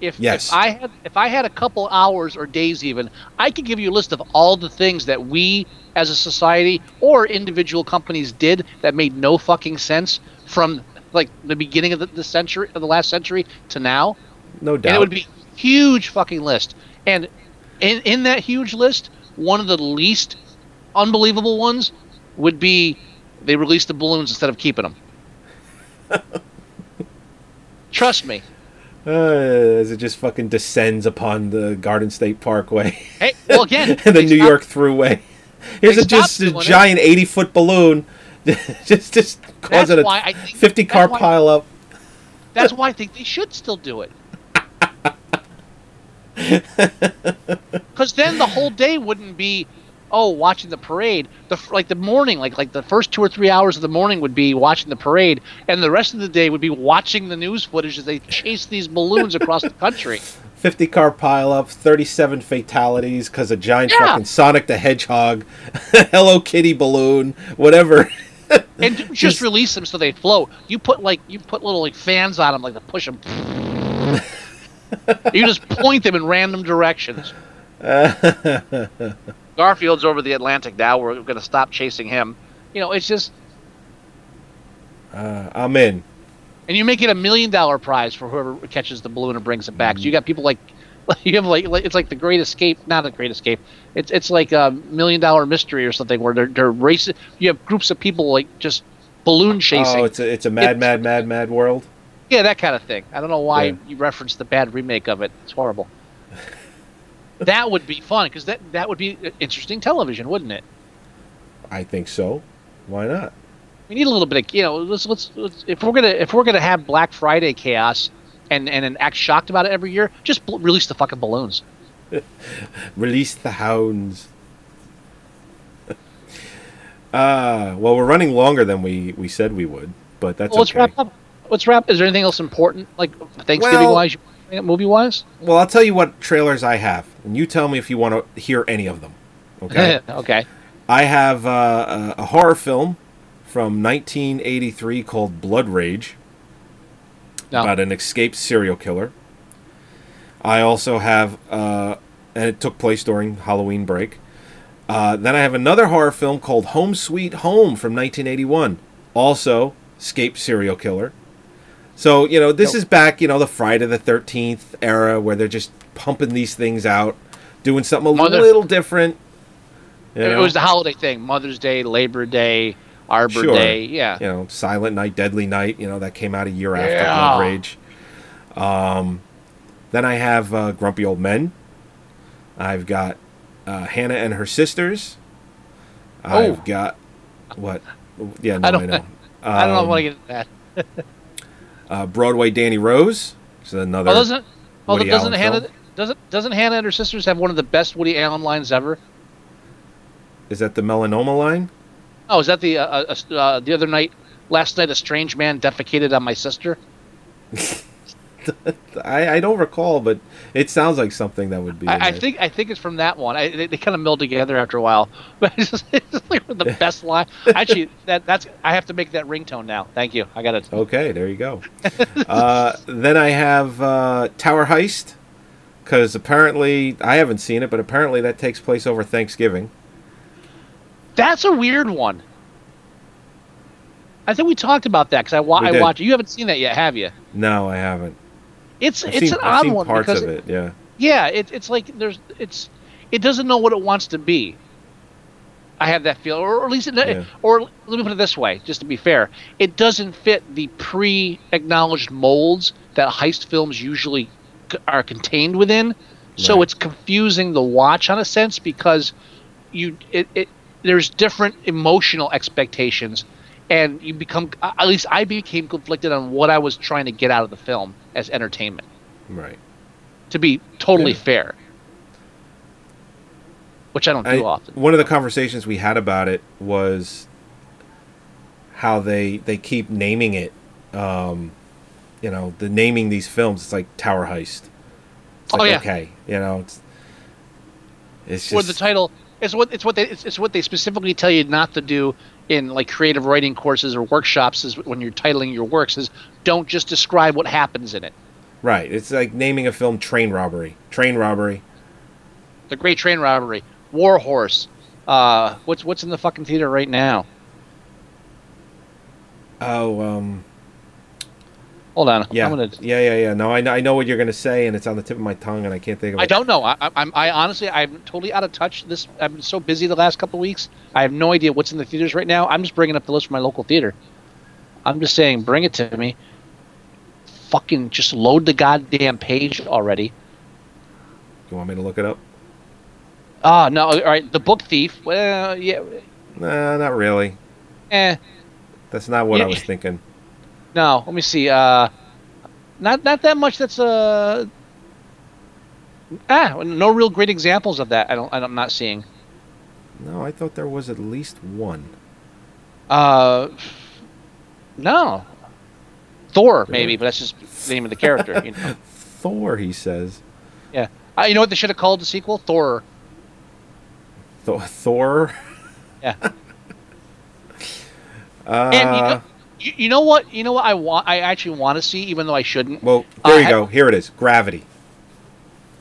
Speaker 5: If,
Speaker 4: Yes.
Speaker 5: if I had if I had a couple hours or days even, I could give you a list of all the things that we as a society or individual companies did that made no fucking sense from like the beginning of the, the century of the last century to now.
Speaker 4: No doubt.
Speaker 5: And it would be a huge fucking list. And in in that huge list, one of the least unbelievable ones would be they released the balloons instead of keeping them. Trust me.
Speaker 4: Uh, as it just fucking descends upon the Garden State Parkway.
Speaker 5: Hey, well again,
Speaker 4: and the New
Speaker 5: stopped-
Speaker 4: York Thruway. Here's a just a giant eighty foot balloon, just just causing a fifty car
Speaker 5: why-
Speaker 4: pile up.
Speaker 5: That's why I think they should still do it. Because then the whole day wouldn't be, oh, watching the parade. The like the morning, like like the first two or three hours of the morning would be watching the parade, and the rest of the day would be watching the news footage as they chase these balloons across the country.
Speaker 4: 50 car pile up, 37 fatalities because a giant
Speaker 5: Yeah.
Speaker 4: fucking Sonic the Hedgehog, Hello Kitty balloon, whatever.
Speaker 5: And just, just release them so they float. You put like you put little like fans on them, like to push them. you just point them in random directions. Garfield's over the Atlantic now. We're going to stop chasing him. You know, it's just,
Speaker 4: Uh, I'm in.
Speaker 5: and you make it a million dollar prize for whoever catches the balloon and brings it back. So you got people like, you have like, it's like the Great Escape, not a Great Escape. It's it's like a million dollar mystery or something where they're they're racing. You have groups of people like just balloon chasing.
Speaker 4: Oh, it's a, it's a mad,
Speaker 5: It-
Speaker 4: mad, mad, mad world.
Speaker 5: Yeah, that kind of thing. I don't know why
Speaker 4: Yeah.
Speaker 5: you referenced the bad remake of it. It's horrible. That would be fun because that that would be interesting television, wouldn't it?
Speaker 4: I think so. Why not?
Speaker 5: We need a little bit of you know. Let's, let's let's if we're gonna if we're gonna have Black Friday chaos and and then act shocked about it every year, just bl- release the fucking balloons.
Speaker 4: Release the hounds. uh, well, we're running longer than we, we said we would, but that's
Speaker 5: well, let's
Speaker 4: okay.
Speaker 5: wrap up. Let's wrap. Is there anything else important like Thanksgiving
Speaker 4: Well-
Speaker 5: wise, movie wise?
Speaker 4: Well, I'll tell you what trailers I have, and you tell me if you want to hear any of them. Okay.
Speaker 5: okay.
Speaker 4: I have uh, a, a horror film from 1983 called Blood Rage
Speaker 5: No.
Speaker 4: about an escaped serial killer. I also have, uh, and it took place during Halloween break. Uh, then I have another horror film called Home Sweet Home from 1981, also escaped serial killer. So you know this is back, you know, the Friday the 13th era where they're just pumping these things out, doing something a
Speaker 5: Mother-
Speaker 4: little different. you
Speaker 5: It was the holiday thing: Mother's Day, Labor Day, Arbor
Speaker 4: Sure.
Speaker 5: Day. Yeah.
Speaker 4: You know, Silent Night, Deadly Night. You know, that came out a year after
Speaker 5: Yeah.
Speaker 4: Blood Rage. Um, then I have uh, Grumpy Old Men. I've got uh, Hannah and her sisters. I've
Speaker 5: Oh.
Speaker 4: got what? Yeah, no,
Speaker 5: I don't.
Speaker 4: know.
Speaker 5: I don't know if I
Speaker 4: Um,
Speaker 5: want to get into that.
Speaker 4: uh, Broadway Danny Rose. Is another.
Speaker 5: Oh, doesn't oh, doesn't Hannah
Speaker 4: film.
Speaker 5: Doesn't doesn't Hannah and her sisters have one of the best Woody Allen lines ever?
Speaker 4: Is that the melanoma line?
Speaker 5: Oh, is that the uh, uh, uh, the other night? Last night, a strange man defecated on my sister.
Speaker 4: I, I don't recall, but it sounds like something that would be.
Speaker 5: I, I think I think it's from that one. I, they, they kind of meld together after a while, but it's, just, it's just like the best line. Actually, that that's I have to make that ringtone now. Thank you. I got it.
Speaker 4: Okay, there you go. uh, then I have uh, Tower Heist, because apparently I haven't seen it, but apparently that takes place over Thanksgiving.
Speaker 5: That's a weird one. I think we talked about that because I, wa- I watched. it. You haven't seen that yet, have you?
Speaker 4: No, I haven't.
Speaker 5: It's
Speaker 4: I've
Speaker 5: it's
Speaker 4: seen,
Speaker 5: an
Speaker 4: I've
Speaker 5: odd one
Speaker 4: parts
Speaker 5: because
Speaker 4: of it. Yeah.
Speaker 5: Yeah, it, it's like there's it's it doesn't know what it wants to be. I have that feel, or at least, it,
Speaker 4: Yeah.
Speaker 5: or let me put it this way, just to be fair, it doesn't fit the pre-acknowledged molds that heist films usually are contained within. So it's confusing the watch on a sense because you it, it there's different emotional expectations, and you become at least I became conflicted on what I was trying to get out of the film as entertainment
Speaker 4: Right.
Speaker 5: to be totally
Speaker 4: Yeah.
Speaker 5: fair, which I don't do
Speaker 4: I-
Speaker 5: often.
Speaker 4: One of the conversations we had about it was how they they keep naming it. Um, you know, the naming these films. It's like Tower Heist. It's
Speaker 5: Oh, yeah.
Speaker 4: Okay, you know, it's It's just
Speaker 5: Or the title it's what it's what they it's, it's what they specifically tell you not to do in like creative writing courses or workshops is when you're titling your works is don't just describe what happens in it.
Speaker 4: right. It's like naming a film "Train Robbery." Train robbery.
Speaker 5: The Great Train Robbery, War Horse. Uh, what's what's in the fucking theater right now?
Speaker 4: Oh, um,
Speaker 5: Hold on.
Speaker 4: yeah,
Speaker 5: gonna.
Speaker 4: yeah, yeah, yeah. No, I know, I know what you're gonna say, and it's on the tip of my tongue, and I can't think of it.
Speaker 5: I don't know. I, I'm. I honestly, I'm totally out of touch. This. I've been so busy the last couple of weeks. I have no idea what's in the theaters right now. I'm just bringing up the list for my local theater. I'm just saying, bring it to me. Fucking just load the goddamn page already.
Speaker 4: You want me to look it up?
Speaker 5: Ah, no. All right. The Book Thief. Well, yeah.
Speaker 4: Nah, not really.
Speaker 5: Eh.
Speaker 4: That's not what I was thinking.
Speaker 5: No. Let me see. Uh, not not that much. That's uh. Ah, no real great examples of that. I don't. I'm not seeing.
Speaker 4: No, I thought there was at least one.
Speaker 5: Uh, no. Thor, maybe, but that's just the name of the character. You know?
Speaker 4: Thor, he says.
Speaker 5: Yeah. Uh, you know what they should have called the sequel? Thor.
Speaker 4: Th- Thor.
Speaker 5: Yeah.
Speaker 4: Uh,
Speaker 5: and you know, you, you know what? You know what I want? I actually want to see, even though I shouldn't.
Speaker 4: well, there
Speaker 5: Uh,
Speaker 4: you
Speaker 5: ha-
Speaker 4: go. Here it is. Gravity.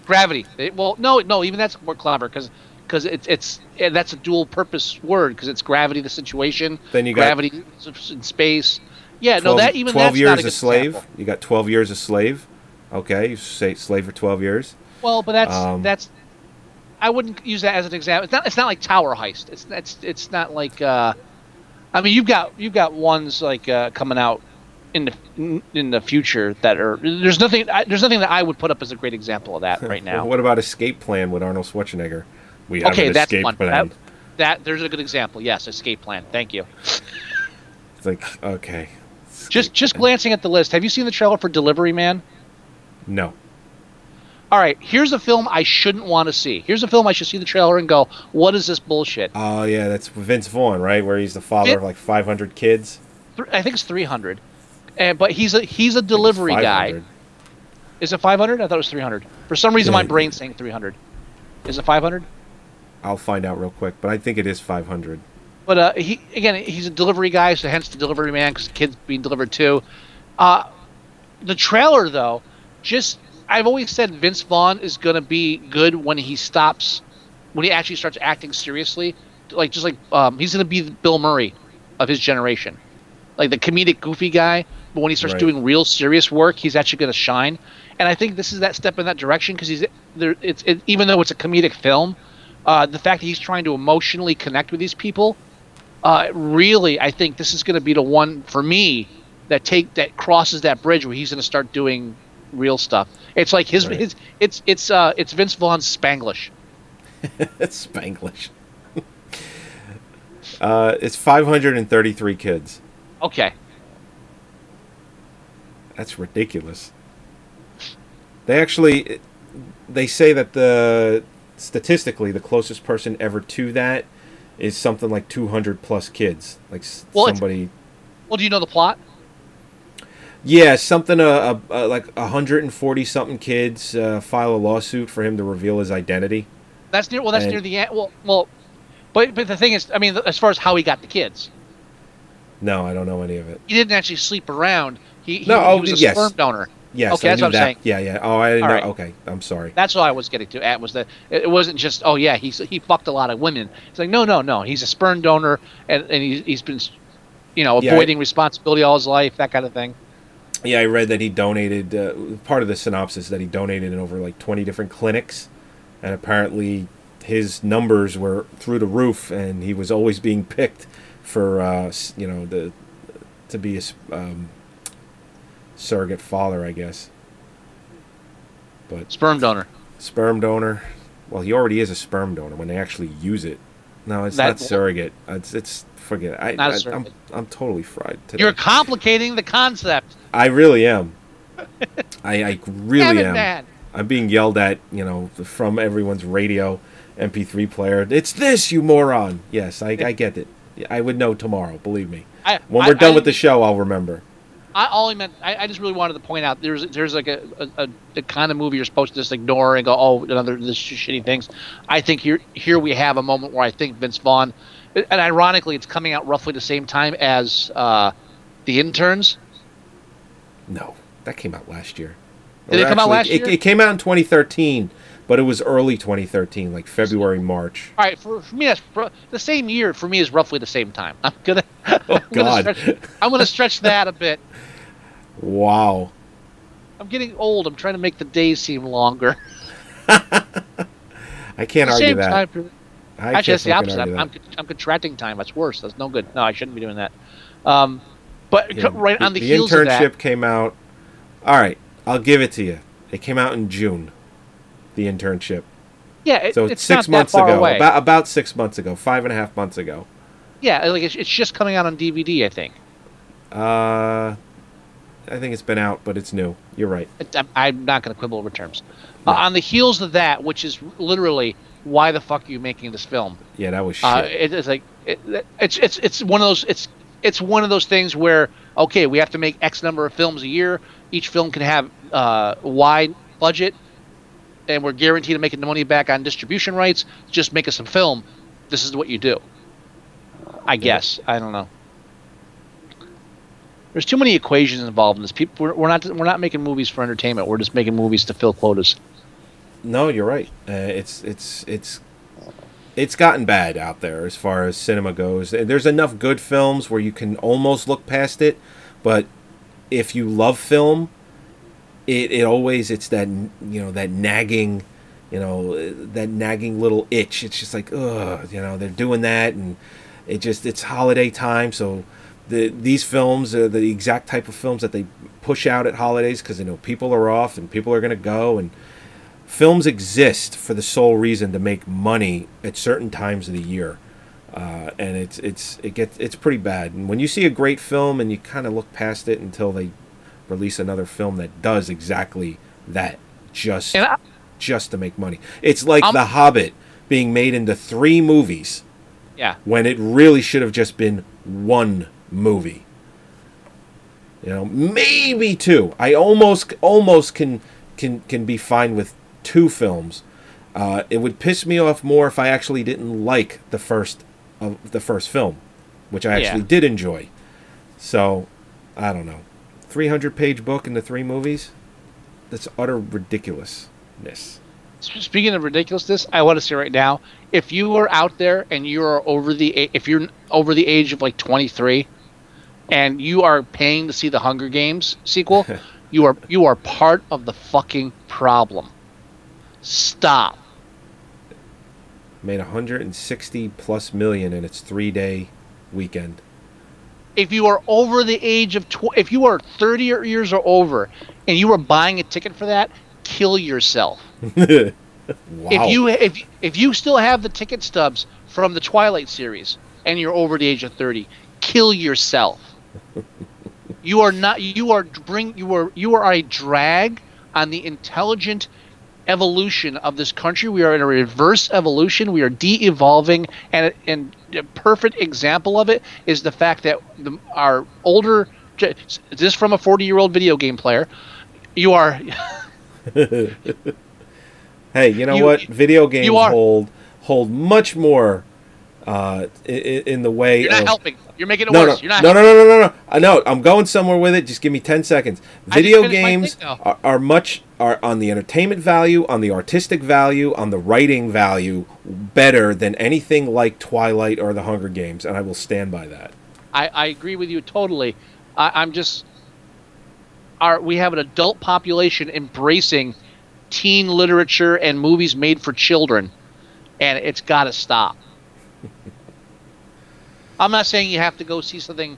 Speaker 5: Gravity. It- well, no, no. Even that's more clever because because it's it's that's a dual purpose word because it's gravity, the situation.
Speaker 4: Then you got-
Speaker 5: gravity in space. Yeah. no, that even
Speaker 4: 12
Speaker 5: that's
Speaker 4: years
Speaker 5: not a
Speaker 4: a slave.
Speaker 5: example.
Speaker 4: You got 12 years a slave. Okay, you say slave for 12 years.
Speaker 5: Well, but that's
Speaker 4: Um,
Speaker 5: that's. I wouldn't use that as an example. It's not. It's not like Tower Heist. It's it's it's not like. Uh, I mean, you've got you've got ones like uh, coming out in the in the future that are. There's nothing. I, there's nothing that I would put up as a great example of that right now.
Speaker 4: Well, what about Escape Plan with Arnold Schwarzenegger? We have
Speaker 5: okay,
Speaker 4: an
Speaker 5: that's
Speaker 4: escape
Speaker 5: one.
Speaker 4: plan.
Speaker 5: That, that there's a good example. Yes, escape plan. Thank you.
Speaker 4: It's like, okay,
Speaker 5: Just just glancing at the list, have you seen the trailer for Delivery Man?
Speaker 4: no.
Speaker 5: All right, here's a film I shouldn't want to see. Here's a film I should see the trailer and go, "What is this bullshit?"
Speaker 4: Oh yeah, that's Vince Vaughn, right? Where he's the father
Speaker 5: Vin-
Speaker 4: of like 500 kids.
Speaker 5: Th- I think it's 300. And but he's a he's a delivery guy. Is it 500? I thought it was 300. For some reason,
Speaker 4: Yeah.
Speaker 5: my brain's saying 300. Is it 500?
Speaker 4: I'll find out real quick, but I think it is 500.
Speaker 5: But uh, he again, he's a delivery guy, so hence the delivery man because the kid's being delivered too. Uh, the trailer though, just I've always said Vince Vaughn is gonna be good when he stops, when he actually starts acting seriously. Like just like um, he's gonna be Bill Murray of his generation, like the comedic goofy guy. But when he starts
Speaker 4: Right.
Speaker 5: doing real serious work, he's actually gonna shine. And I think this is that step in that direction because he's there. It's it, even though it's a comedic film, uh, the fact that he's trying to emotionally connect with these people uh, really, I think this is going to be the one for me that take that crosses that bridge where he's going to start doing real stuff. It's like his,
Speaker 4: Right.
Speaker 5: his it's it's uh it's Vince Vaughn's Spanglish.
Speaker 4: it's Spanglish. uh, it's 533 kids.
Speaker 5: Okay,
Speaker 4: That's ridiculous. They actually, they say that the statistically the closest person ever to that is something like 200 plus kids. Like
Speaker 5: Well,
Speaker 4: somebody.
Speaker 5: well, do you know the plot?
Speaker 4: Yeah, something uh, uh, uh, like 140 something kids uh, file a lawsuit for him to reveal his identity.
Speaker 5: That's near well, that's
Speaker 4: And-
Speaker 5: near the end. Well, well, but but the thing is, I mean, as far as how he got the kids,
Speaker 4: No, I don't know any of it.
Speaker 5: he didn't actually sleep around. He, he,
Speaker 4: No,
Speaker 5: he
Speaker 4: oh,
Speaker 5: was a
Speaker 4: yes.
Speaker 5: sperm donor.
Speaker 4: Yes,
Speaker 5: okay,
Speaker 4: I
Speaker 5: that's what I'm
Speaker 4: that.
Speaker 5: saying.
Speaker 4: Yeah, yeah. Oh, I didn't know.
Speaker 5: right.
Speaker 4: Okay, I'm sorry.
Speaker 5: That's what I was getting to. At was that it wasn't just oh yeah he's he fucked a lot of women. It's like no no no he's a sperm donor and and he's, he's been you know
Speaker 4: Yeah, I-
Speaker 5: avoiding responsibility all his life that kind of thing.
Speaker 4: Yeah, I read that he donated uh, part of the synopsis that he donated in over like 20 different clinics, and apparently his numbers were through the roof, and he was always being picked for uh, you know the to be a um, surrogate father, I guess. But
Speaker 5: sperm donor.
Speaker 4: Sperm donor. Well, he already is a sperm donor when they actually use it. No, it's
Speaker 5: That-
Speaker 4: not surrogate. It's it's forget. It. I,
Speaker 5: Not
Speaker 4: I, I'm
Speaker 5: surrogate.
Speaker 4: I'm totally fried today.
Speaker 5: You're complicating the concept.
Speaker 4: I really am. I, I really
Speaker 5: it,
Speaker 4: am.
Speaker 5: man.
Speaker 4: I'm being yelled at, you know, from everyone's radio MP3 player. It's this, you moron. Yes, I, I get it. I would know tomorrow. Believe me.
Speaker 5: I-
Speaker 4: when we're done
Speaker 5: I-
Speaker 4: with the show, I'll remember.
Speaker 5: I all I meant, I, I just really wanted to point out there's there's like a, a, a the kind of movie you're supposed to just ignore and go, oh, another this shitty things. I think here here we have a moment where I think Vince Vaughn, and ironically, it's coming out roughly the same time as uh, the interns.
Speaker 4: No, that came out last year.
Speaker 5: Did
Speaker 4: Or
Speaker 5: it come out last
Speaker 4: it,
Speaker 5: year?
Speaker 4: It came out in 2013, but it was early 2013, like February, March.
Speaker 5: All right, for, for me, that's the same year. For me, is roughly the same time. I'm gonna, I'm
Speaker 4: Oh, God.
Speaker 5: Gonna stretch, I'm gonna stretch that a bit.
Speaker 4: Wow.
Speaker 5: I'm getting old. I'm trying to make the days seem longer.
Speaker 4: I can't
Speaker 5: The
Speaker 4: argue
Speaker 5: same
Speaker 4: that.
Speaker 5: time for-
Speaker 4: I
Speaker 5: Actually, that's the opposite. I'm, I'm, I'm contracting time. That's worse. That's no good. No, I shouldn't be doing that. Um, but
Speaker 4: Yeah,
Speaker 5: right on the,
Speaker 4: the
Speaker 5: heels of that, The internship
Speaker 4: came out. All right, I'll give it to you. It came out in June. The internship.
Speaker 5: yeah, it,
Speaker 4: so
Speaker 5: it's
Speaker 4: six
Speaker 5: not
Speaker 4: months
Speaker 5: that far
Speaker 4: ago,
Speaker 5: away.
Speaker 4: about about six months ago, five and a half months ago.
Speaker 5: yeah, like it's, it's just coming out on DVD. I think.
Speaker 4: Uh, I think it's been out, but it's new. You're right.
Speaker 5: I'm, I'm not going to quibble over terms. Uh, on the heels of that, which is literally why the fuck are you making this film?
Speaker 4: Yeah, that was shit.
Speaker 5: Uh, it, it's like it, it's it's it's one of those it's it's one of those things where okay, we have to make X number of films a year. Each film can have uh, wide budget, and we're guaranteed to making the money back on distribution rights. Just make us a film. This is what you do. I guess I don't know. There's too many equations involved in this. People, we're, we're not we're not making movies for entertainment. We're just making movies to fill quotas.
Speaker 4: No, you're right. Uh, it's it's it's it's gotten bad out there as far as cinema goes. There's enough good films where you can almost look past it, but if you love film, it, it always it's that you know that nagging, you know that nagging little itch. It's just like ugh, you know they're doing that, and it just it's holiday time, so the these films are the exact type of films that they push out at holidays because you know people are off and people are gonna go and films exist for the sole reason to make money at certain times of the year, uh, and it's it's it gets it's pretty bad. And when you see a great film and you kind of look past it until they release another film that does exactly that, just just to make money. It's like The Hobbit being made into three movies
Speaker 5: Yeah.
Speaker 4: when it really should have just been one movie. You know, maybe two. I almost almost can can can be fine with two films. Uh, it would piss me off more if I actually didn't like the first of the first film, which I actually
Speaker 5: Yeah.
Speaker 4: did enjoy. So, I don't know. 300 page book into three movies? That's utter ridiculousness.
Speaker 5: Speaking of ridiculousness, I want to say right now, if you are out there and you are over the if you're over the age of like 23, and you are paying to see the Hunger Games sequel, you are you are part of the fucking problem. Stop.
Speaker 4: Made 160 plus million in its three day weekend.
Speaker 5: If you are over the age of tw- if you are 30 years or over, and you are buying a ticket for that, kill yourself.
Speaker 4: wow.
Speaker 5: If you if if you still have the ticket stubs from the Twilight series and you're over the age of 30, kill yourself. you are not you are bring you are you are a drag on the intelligent evolution of this country. We are in a reverse evolution. We are de-evolving, and and a perfect example of it is the fact that the, our older this from a 40 year old video game player. You are
Speaker 4: hey, you know
Speaker 5: You-
Speaker 4: what? Video games
Speaker 5: are-
Speaker 4: hold hold much more uh, in, in the way
Speaker 5: you're not
Speaker 4: of
Speaker 5: helping. You're making it
Speaker 4: no,
Speaker 5: worse.
Speaker 4: no,
Speaker 5: you're not
Speaker 4: no, no, no, no, no, no. I know. I'm going somewhere with it. Just give me ten seconds. Video games
Speaker 5: thing,
Speaker 4: are, are much are on the entertainment value, on the artistic value, on the writing value, better than anything like Twilight or the Hunger Games, and I will stand by that.
Speaker 5: I, I agree with you totally. I, I'm just our we have an adult population embracing teen literature and movies made for children, and it's got to stop. I'm not saying you have to go see something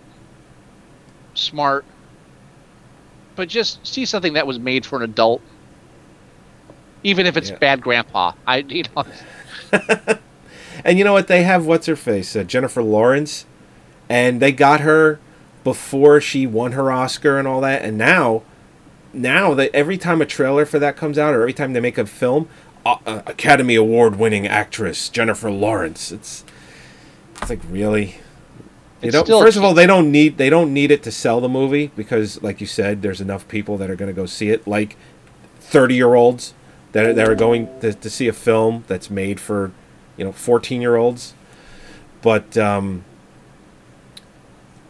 Speaker 5: smart, but just see something that was made for an adult, even if it's
Speaker 4: Yeah.
Speaker 5: bad grandpa. I you know.
Speaker 4: And you know what? They have what's her face, uh, Jennifer Lawrence, and they got her before she won her Oscar and all that. And now, now that every time a trailer for that comes out, or every time they make a film, uh, uh, Academy Award winning actress Jennifer Lawrence. It's it's like really,
Speaker 5: It's
Speaker 4: know,
Speaker 5: still-
Speaker 4: first of all, they don't need they don't need it to sell the movie because, like you said, there's enough people that are going to go see it, like thirty year olds that are, that are going to, to see a film that's made for, you know, fourteen year olds. But um,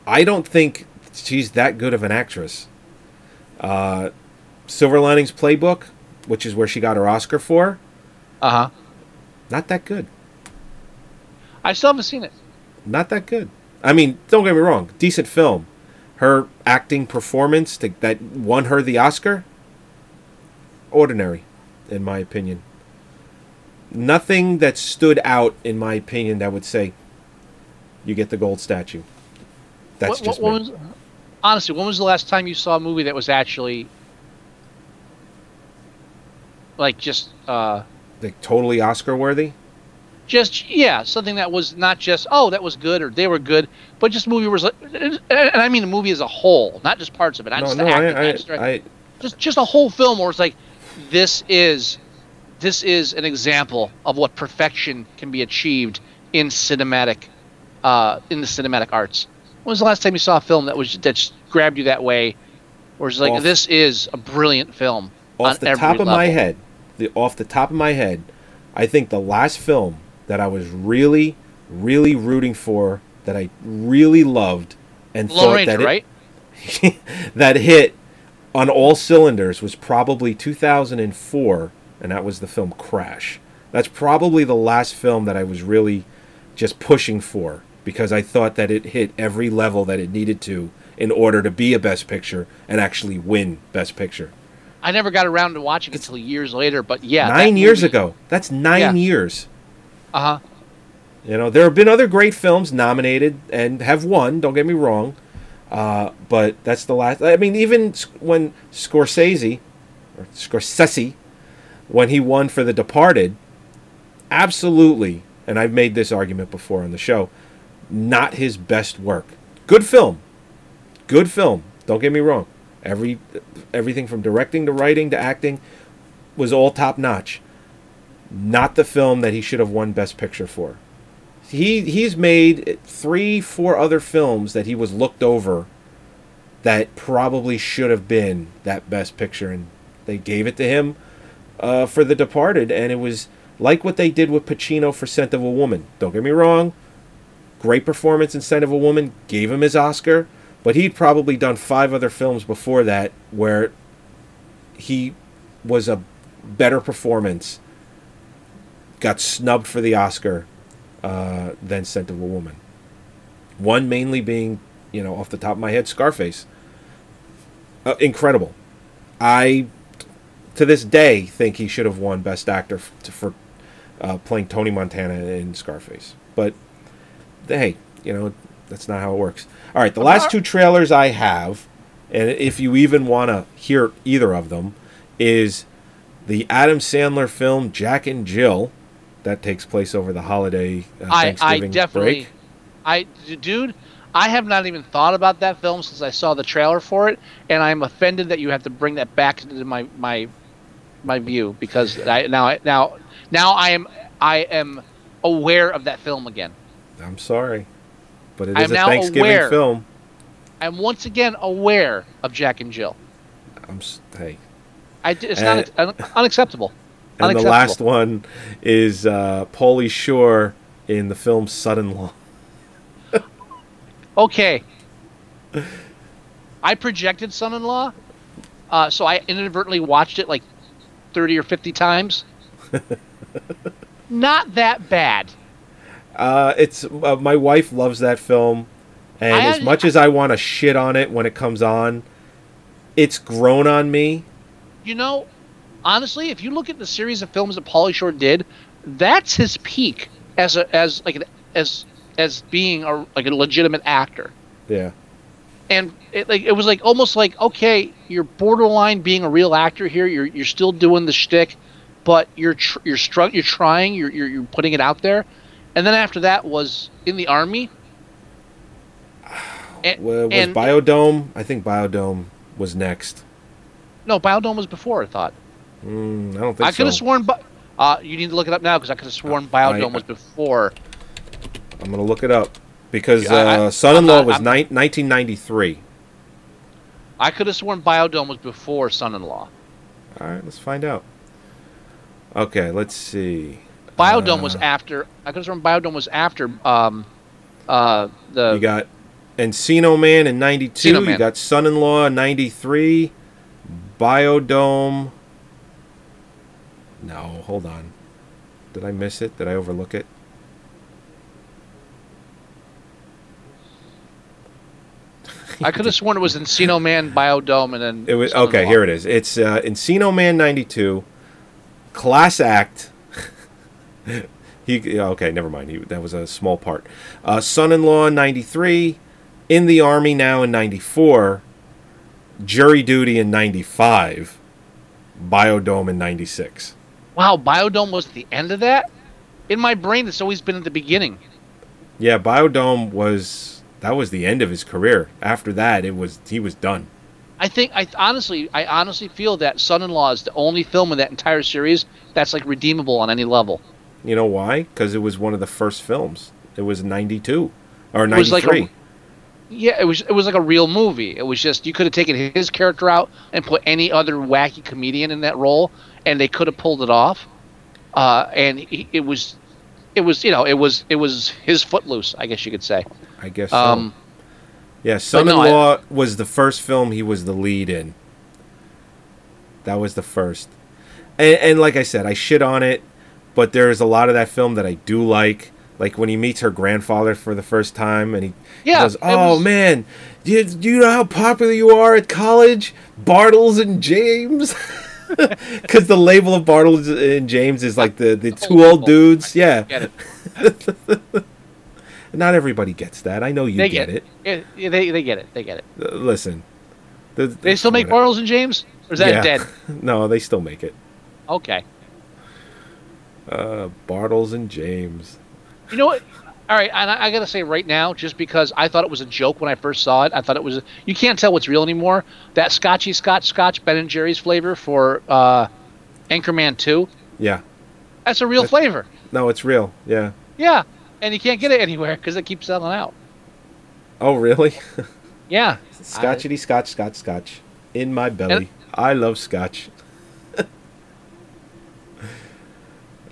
Speaker 4: I don't think she's that good of an actress. Uh, Silver Linings Playbook, which is where she got her Oscar for,
Speaker 5: Uh huh.
Speaker 4: not that good.
Speaker 5: I still haven't seen it.
Speaker 4: not that good. I mean, don't get me wrong, decent film. Her acting performance to, that won her the Oscar, ordinary, in my opinion. Nothing that stood out, in my opinion, that would say you get the gold statue. That's
Speaker 5: What-
Speaker 4: just
Speaker 5: what-
Speaker 4: me.
Speaker 5: was- honestly, when was the last time you saw a movie that was actually like just uh
Speaker 4: like totally Oscar worthy.
Speaker 5: Just yeah something that was not just oh that was good or they were good but just movie was like and I mean the movie as a whole not just parts of it. Not
Speaker 4: No,
Speaker 5: just
Speaker 4: no,
Speaker 5: the
Speaker 4: I-
Speaker 5: acting,
Speaker 4: I-
Speaker 5: not just,
Speaker 4: I-
Speaker 5: just just a whole film where it's like this is this is an example of what perfection can be achieved in cinematic uh in the cinematic arts. When was the last time you saw a film that was that just grabbed you that way where it's like
Speaker 4: Off-
Speaker 5: this is a brilliant film
Speaker 4: Off the top of my head, the off the top of my head, I think the last film that I was really, really rooting for, that I really loved, and
Speaker 5: Lone
Speaker 4: thought
Speaker 5: Ranger,
Speaker 4: that it,
Speaker 5: right?
Speaker 4: that hit on all cylinders was probably 2004, and that was the film Crash. That's probably the last film that I was really just pushing for because I thought that it hit every level that it needed to in order to be a Best Picture and actually win Best Picture.
Speaker 5: I never got around to watching it until years later, but yeah,
Speaker 4: nine years ago. That's nine
Speaker 5: Yeah.
Speaker 4: years.
Speaker 5: Uh huh.
Speaker 4: You know, there have been other great films nominated and have won. Don't get me wrong, uh, but that's the last. I mean, even when Scorsese or Scorsese, when he won for The Departed, absolutely, and I've made this argument before on the show, not his best work. Good film, good film. Don't get me wrong. Every everything from directing to writing to acting was all top notch. Not the film that he should have won Best Picture for. He he's made three, four other films that he was looked over that probably should have been that Best Picture, and they gave it to him uh, for The Departed, and it was like what they did with Pacino for Scent of a Woman. Don't get me wrong, great performance in Scent of a Woman, gave him his Oscar, but he'd probably done five other films before that where he was a better performance, got snubbed for the Oscar uh, than Scent of a Woman. One mainly being, you know, off the top of my head, Scarface. Uh, incredible. I, to this day, think he should have won Best Actor f- to, for uh, playing Tony Montana in Scarface. But, hey, you know, that's not how it works. All right, the last two trailers I have, and if you even want to hear either of them, is the Adam Sandler film Jack and Jill. That takes place over the holiday uh,
Speaker 5: I, I
Speaker 4: Thanksgiving
Speaker 5: definitely,
Speaker 4: break.
Speaker 5: I, dude, I have not even thought about that film since I saw the trailer for it, and I'm offended that you have to bring that back into my my my view because I now I now now I am I am aware of that film again.
Speaker 4: I'm sorry, but it is
Speaker 5: I'm
Speaker 4: a Thanksgiving
Speaker 5: aware.
Speaker 4: film.
Speaker 5: I'm once again aware of Jack and Jill.
Speaker 4: I'm hey,
Speaker 5: I, it's
Speaker 4: And-
Speaker 5: not un- unacceptable.
Speaker 4: And the last one is uh, Pauly Shore in the film Son-in-Law.
Speaker 5: Okay. I projected Son-in-Law, uh, so I inadvertently watched it like thirty or fifty times. Not that bad.
Speaker 4: Uh, it's uh, my wife loves that film, and
Speaker 5: I-
Speaker 4: as much as I want to shit on it when it comes on, it's grown on me.
Speaker 5: You know, honestly, if you look at the series of films that Pauly Shore did, that's his peak as a as like an, as as being a like a legitimate actor.
Speaker 4: Yeah,
Speaker 5: and it like it was like almost like okay, you're borderline being a real actor here. You're you're still doing the shtick, but you're tr- you're str- you're trying. You're, you're you're putting it out there, and then after that was in the army. And,
Speaker 4: Wa- was
Speaker 5: and-
Speaker 4: Biodome? I think Biodome was next.
Speaker 5: no, Biodome was before. I thought
Speaker 4: Mm, I don't think
Speaker 5: I could have
Speaker 4: so.
Speaker 5: sworn. Bi- uh, you need to look it up now because I could have sworn Biodome
Speaker 4: I-
Speaker 5: was before.
Speaker 4: I'm gonna look it up. because
Speaker 5: Yeah, I-
Speaker 4: uh, Son-in-Law
Speaker 5: not-
Speaker 4: was ni- 1993.
Speaker 5: I could have sworn Biodome was before Son-in-Law.
Speaker 4: All right, let's find out. Okay, let's see.
Speaker 5: Biodome was
Speaker 4: Uh,
Speaker 5: after. I could have sworn Biodome was after. Um, uh, the
Speaker 4: You got Encino Man in 92. You got Son-in-Law in 93. Biodome. No, hold on. Did I miss it? Did I overlook it?
Speaker 5: I could have sworn it was Encino Man, Biodome, and then
Speaker 4: It was okay. Here it is. It's uh, Encino Man '92, class act. he okay. Never mind. He, that was a small part. Uh, Son-in-law '93, in the army now in '94, jury duty in '95, Biodome in '96.
Speaker 5: Wow, Biodome was the end of that. In my brain, it's always been at the beginning.
Speaker 4: Yeah, Biodome was that was the end of his career. After that, it was he was done.
Speaker 5: I think I honestly, I honestly feel that Son-in-Law is the only film in that entire series that's like redeemable on any level.
Speaker 4: You know why? Because it was one of the first films. It was '92 or
Speaker 5: It was like a-
Speaker 4: '93.
Speaker 5: Yeah, it was it was like a real movie. It was just you could have taken his character out and put any other wacky comedian in that role, and they could have pulled it off. Uh, and he, it was, it was you know it was it was his footloose, I guess you could say.
Speaker 4: I guess so.
Speaker 5: Um,
Speaker 4: Yeah,
Speaker 5: But no, I-
Speaker 4: Son-in-Law was the first film he was the lead in. That was the first, and, and like I said, I shit on it, but there's a lot of that film that I do like. Like when he meets her grandfather for the first time, and he, he goes, "Oh
Speaker 5: was-
Speaker 4: man, do you, do you know how popular you are at college, Bartles and James?" Because the label of Bartles and James is like the the two old dudes. Yeah,
Speaker 5: Get it?
Speaker 4: not everybody gets that. I know you
Speaker 5: they
Speaker 4: get, it.
Speaker 5: Yeah, yeah, they they get it. They get it.
Speaker 4: Uh, listen, the,
Speaker 5: They still make
Speaker 4: whatever.
Speaker 5: Bartles and James, or is that
Speaker 4: Yeah.
Speaker 5: dead?
Speaker 4: no, they still make it.
Speaker 5: Okay.
Speaker 4: Uh, Bartles and James.
Speaker 5: You know what? All right, and I, I gotta say right now, just because I thought it was a joke when I first saw it, I thought it was. you can't tell what's real anymore. That Scotchy Scotch Scotch Ben and Jerry's flavor for uh, Anchorman Two,
Speaker 4: Yeah.
Speaker 5: that's a real
Speaker 4: That's-
Speaker 5: flavor.
Speaker 4: No, it's real. Yeah.
Speaker 5: Yeah, and you can't get it anywhere because it keeps selling out.
Speaker 4: Oh, really?
Speaker 5: Yeah.
Speaker 4: Scotchity scotch, scotch, scotch. In my belly.
Speaker 5: And-
Speaker 4: I love scotch.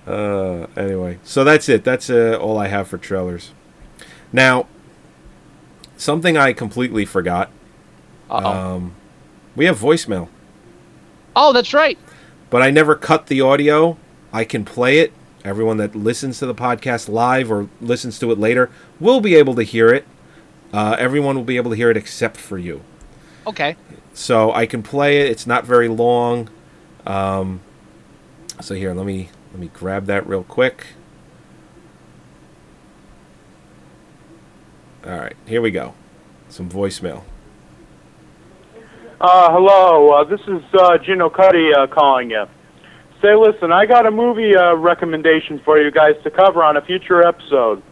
Speaker 4: Uh, anyway, so that's it. That's uh, all I have for trailers. Now, something I completely forgot.
Speaker 5: Uh-oh.
Speaker 4: Um, we have voicemail.
Speaker 5: Oh, that's right.
Speaker 4: but I never cut the audio. I can play it. Everyone that listens to the podcast live or listens to it later will be able to hear it. Uh, everyone will be able to hear it except for you.
Speaker 5: Okay.
Speaker 4: So I can play it. It's not very long. Um, so here, let me let me grab that real quick. All right, here we go. Some voicemail.
Speaker 21: Uh, hello, uh, this is uh, Gino Cuddy uh, calling you. Say, listen, I got a movie uh, recommendation for you guys to cover on a future episode.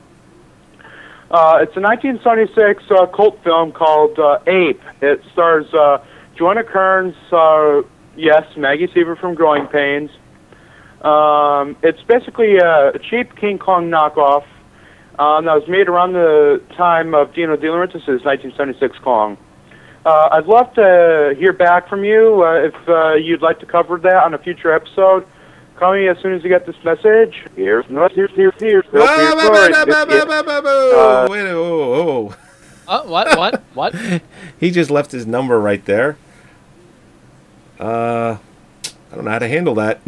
Speaker 21: Uh, it's a 1976 uh, cult film called uh, Ape. It stars uh, Joanna Kerns, uh, yes, Maggie Seaver from Growing Pains. Um, it's basically a, a cheap King Kong knockoff um, that was made around the time of Dino De Laurentiis' 1976 Kong. Uh, I'd love to hear back from you uh, if uh, you'd like to cover that on a future episode. Call me as soon as you get this message. Here's no here's here's here's no here's
Speaker 4: Oh, wait, oh, oh.
Speaker 5: Uh, what? What? What?
Speaker 4: he just left his number right there. Uh, I don't know how to handle that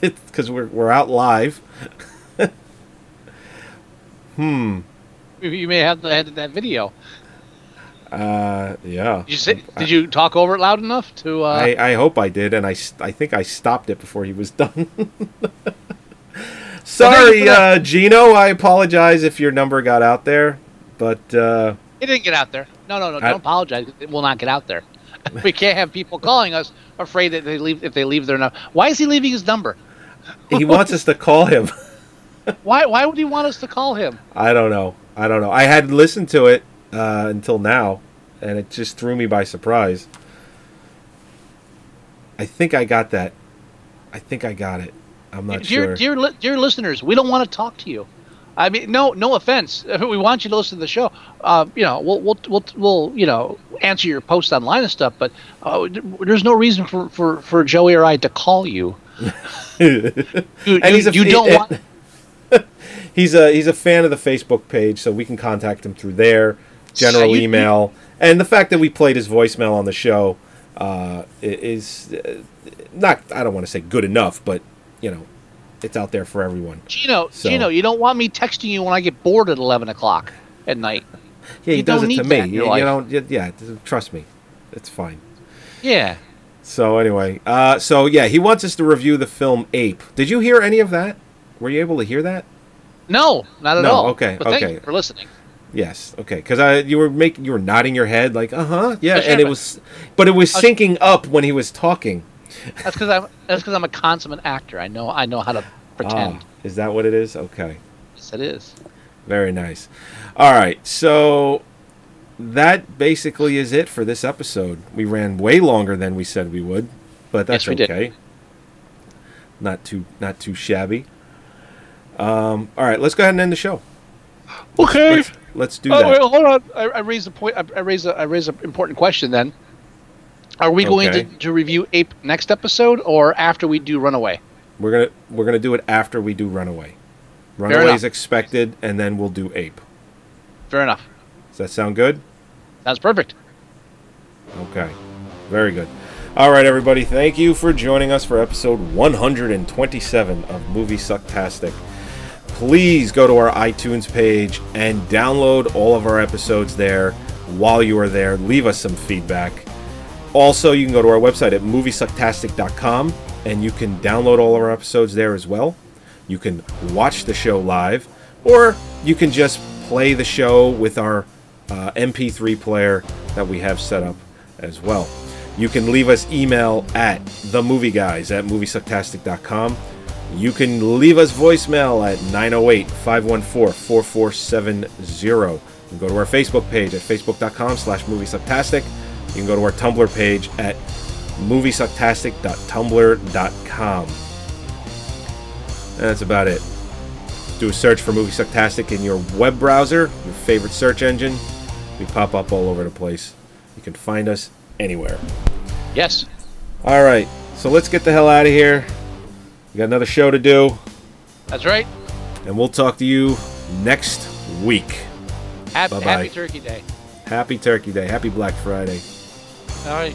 Speaker 4: because we're we're out live. hmm.
Speaker 5: You- You may have to edit that video.
Speaker 4: Uh, yeah.
Speaker 5: Did you say? Did you talk over it loud enough to? Uh,
Speaker 4: I, I hope I did, and I I think I stopped it before he was done. Sorry, uh, Gino. I apologize if your number got out there, but uh,
Speaker 5: It didn't get out there. No, no, no.
Speaker 4: I-
Speaker 5: Don't apologize. It will not get out there. we can't have people calling us afraid that they leave if they leave their number. Why is he leaving his number?
Speaker 4: He wants us to call him.
Speaker 5: Why? Why would he want us to call him?
Speaker 4: I don't know. I don't know. I hadn't listened to it uh, until now, and it just threw me by surprise. I think I got that. I think I got it. I'm not
Speaker 5: dear,
Speaker 4: sure.
Speaker 5: dear, li- dear listeners, we don't want to talk to you. I mean, no, no offense. We want you to listen to the show. Uh, you know, we'll, we'll, we'll, we'll, you know, answer your posts online and stuff. But uh, there's no reason for, for, for Joey or I to call you.
Speaker 4: And
Speaker 5: you-
Speaker 4: he's a
Speaker 5: you don't want.
Speaker 4: he's a he's a fan of the Facebook page, so we can contact him through there, general
Speaker 5: So you-
Speaker 4: email, and the fact that we played his voicemail on the show uh, is uh, not I don't want to say good enough, but you know, it's out there for everyone.
Speaker 5: Gino,
Speaker 4: So-
Speaker 5: Gino, you don't want me texting you when I get bored at 11 o'clock at night.
Speaker 4: Yeah, he
Speaker 5: You
Speaker 4: does
Speaker 5: don't
Speaker 4: it to me. You, you y- yeah, trust me, it's fine.
Speaker 5: Yeah.
Speaker 4: So anyway, uh, so yeah, he wants us to review the film Ape. Did you hear any of that? Were you able to hear that?
Speaker 5: No, not at
Speaker 4: No,
Speaker 5: all.
Speaker 4: okay,
Speaker 5: But thank
Speaker 4: okay.
Speaker 5: you for listening.
Speaker 4: Yes. Okay. Because I you were making you were nodding your head like uh huh yeah,
Speaker 5: That's
Speaker 4: and
Speaker 5: right,
Speaker 4: it was, but it was syncing up when he was talking.
Speaker 5: That's because I'm that's because I'm a consummate actor. I know I know how to pretend.
Speaker 4: Ah, is that what it is? Okay.
Speaker 5: Yes, it is.
Speaker 4: Very nice. All right. So that basically is it for this episode. We ran way longer than we said we would, but that's
Speaker 5: Yes, we did.
Speaker 4: okay. Not too not too shabby. Um, all right, let's go ahead and end the show.
Speaker 5: Okay.
Speaker 4: Let's, let's do
Speaker 5: oh,
Speaker 4: that.
Speaker 5: wait, hold on. I, I raised a point. I, I raised a I raised an important question. Then, are we going to, to review Ape next episode or after we do Runaway?
Speaker 4: We're gonna we're gonna do it after we do Runaway. Runaway is expected, and then we'll do Ape.
Speaker 5: Fair enough.
Speaker 4: Does that sound good?
Speaker 5: Sounds perfect.
Speaker 4: Okay. Very good. All right, everybody. Thank you for joining us for episode 127 of Movie Sucktastic. Please go to our iTunes page and download all of our episodes there. While you are there, leave us some feedback. Also, you can go to our website at moviesucktastic.com and you can download all of our episodes there as well. You can watch the show live, or you can just play the show with our uh, MP3 player that we have set up as well. You can leave us email at themovieguys at moviesucktastic.com. You can leave us voicemail at 908 514 4470. You can go to our Facebook page at facebook.com slash moviesucktastic. You can go to our Tumblr page at moviesucktastic.tumblr.com. That's about it. Do a search for Movie Sucktastic in your web browser, your favorite search engine. We pop up all over the place. You can find us anywhere.
Speaker 5: Yes.
Speaker 4: All right, so let's get the hell out of here. We got another show to do,
Speaker 5: That's right.
Speaker 4: and we'll talk to you next week.
Speaker 5: Happy,
Speaker 4: Bye-bye.
Speaker 5: happy Turkey Day.
Speaker 4: Happy Turkey Day. Happy Black Friday.
Speaker 5: All right.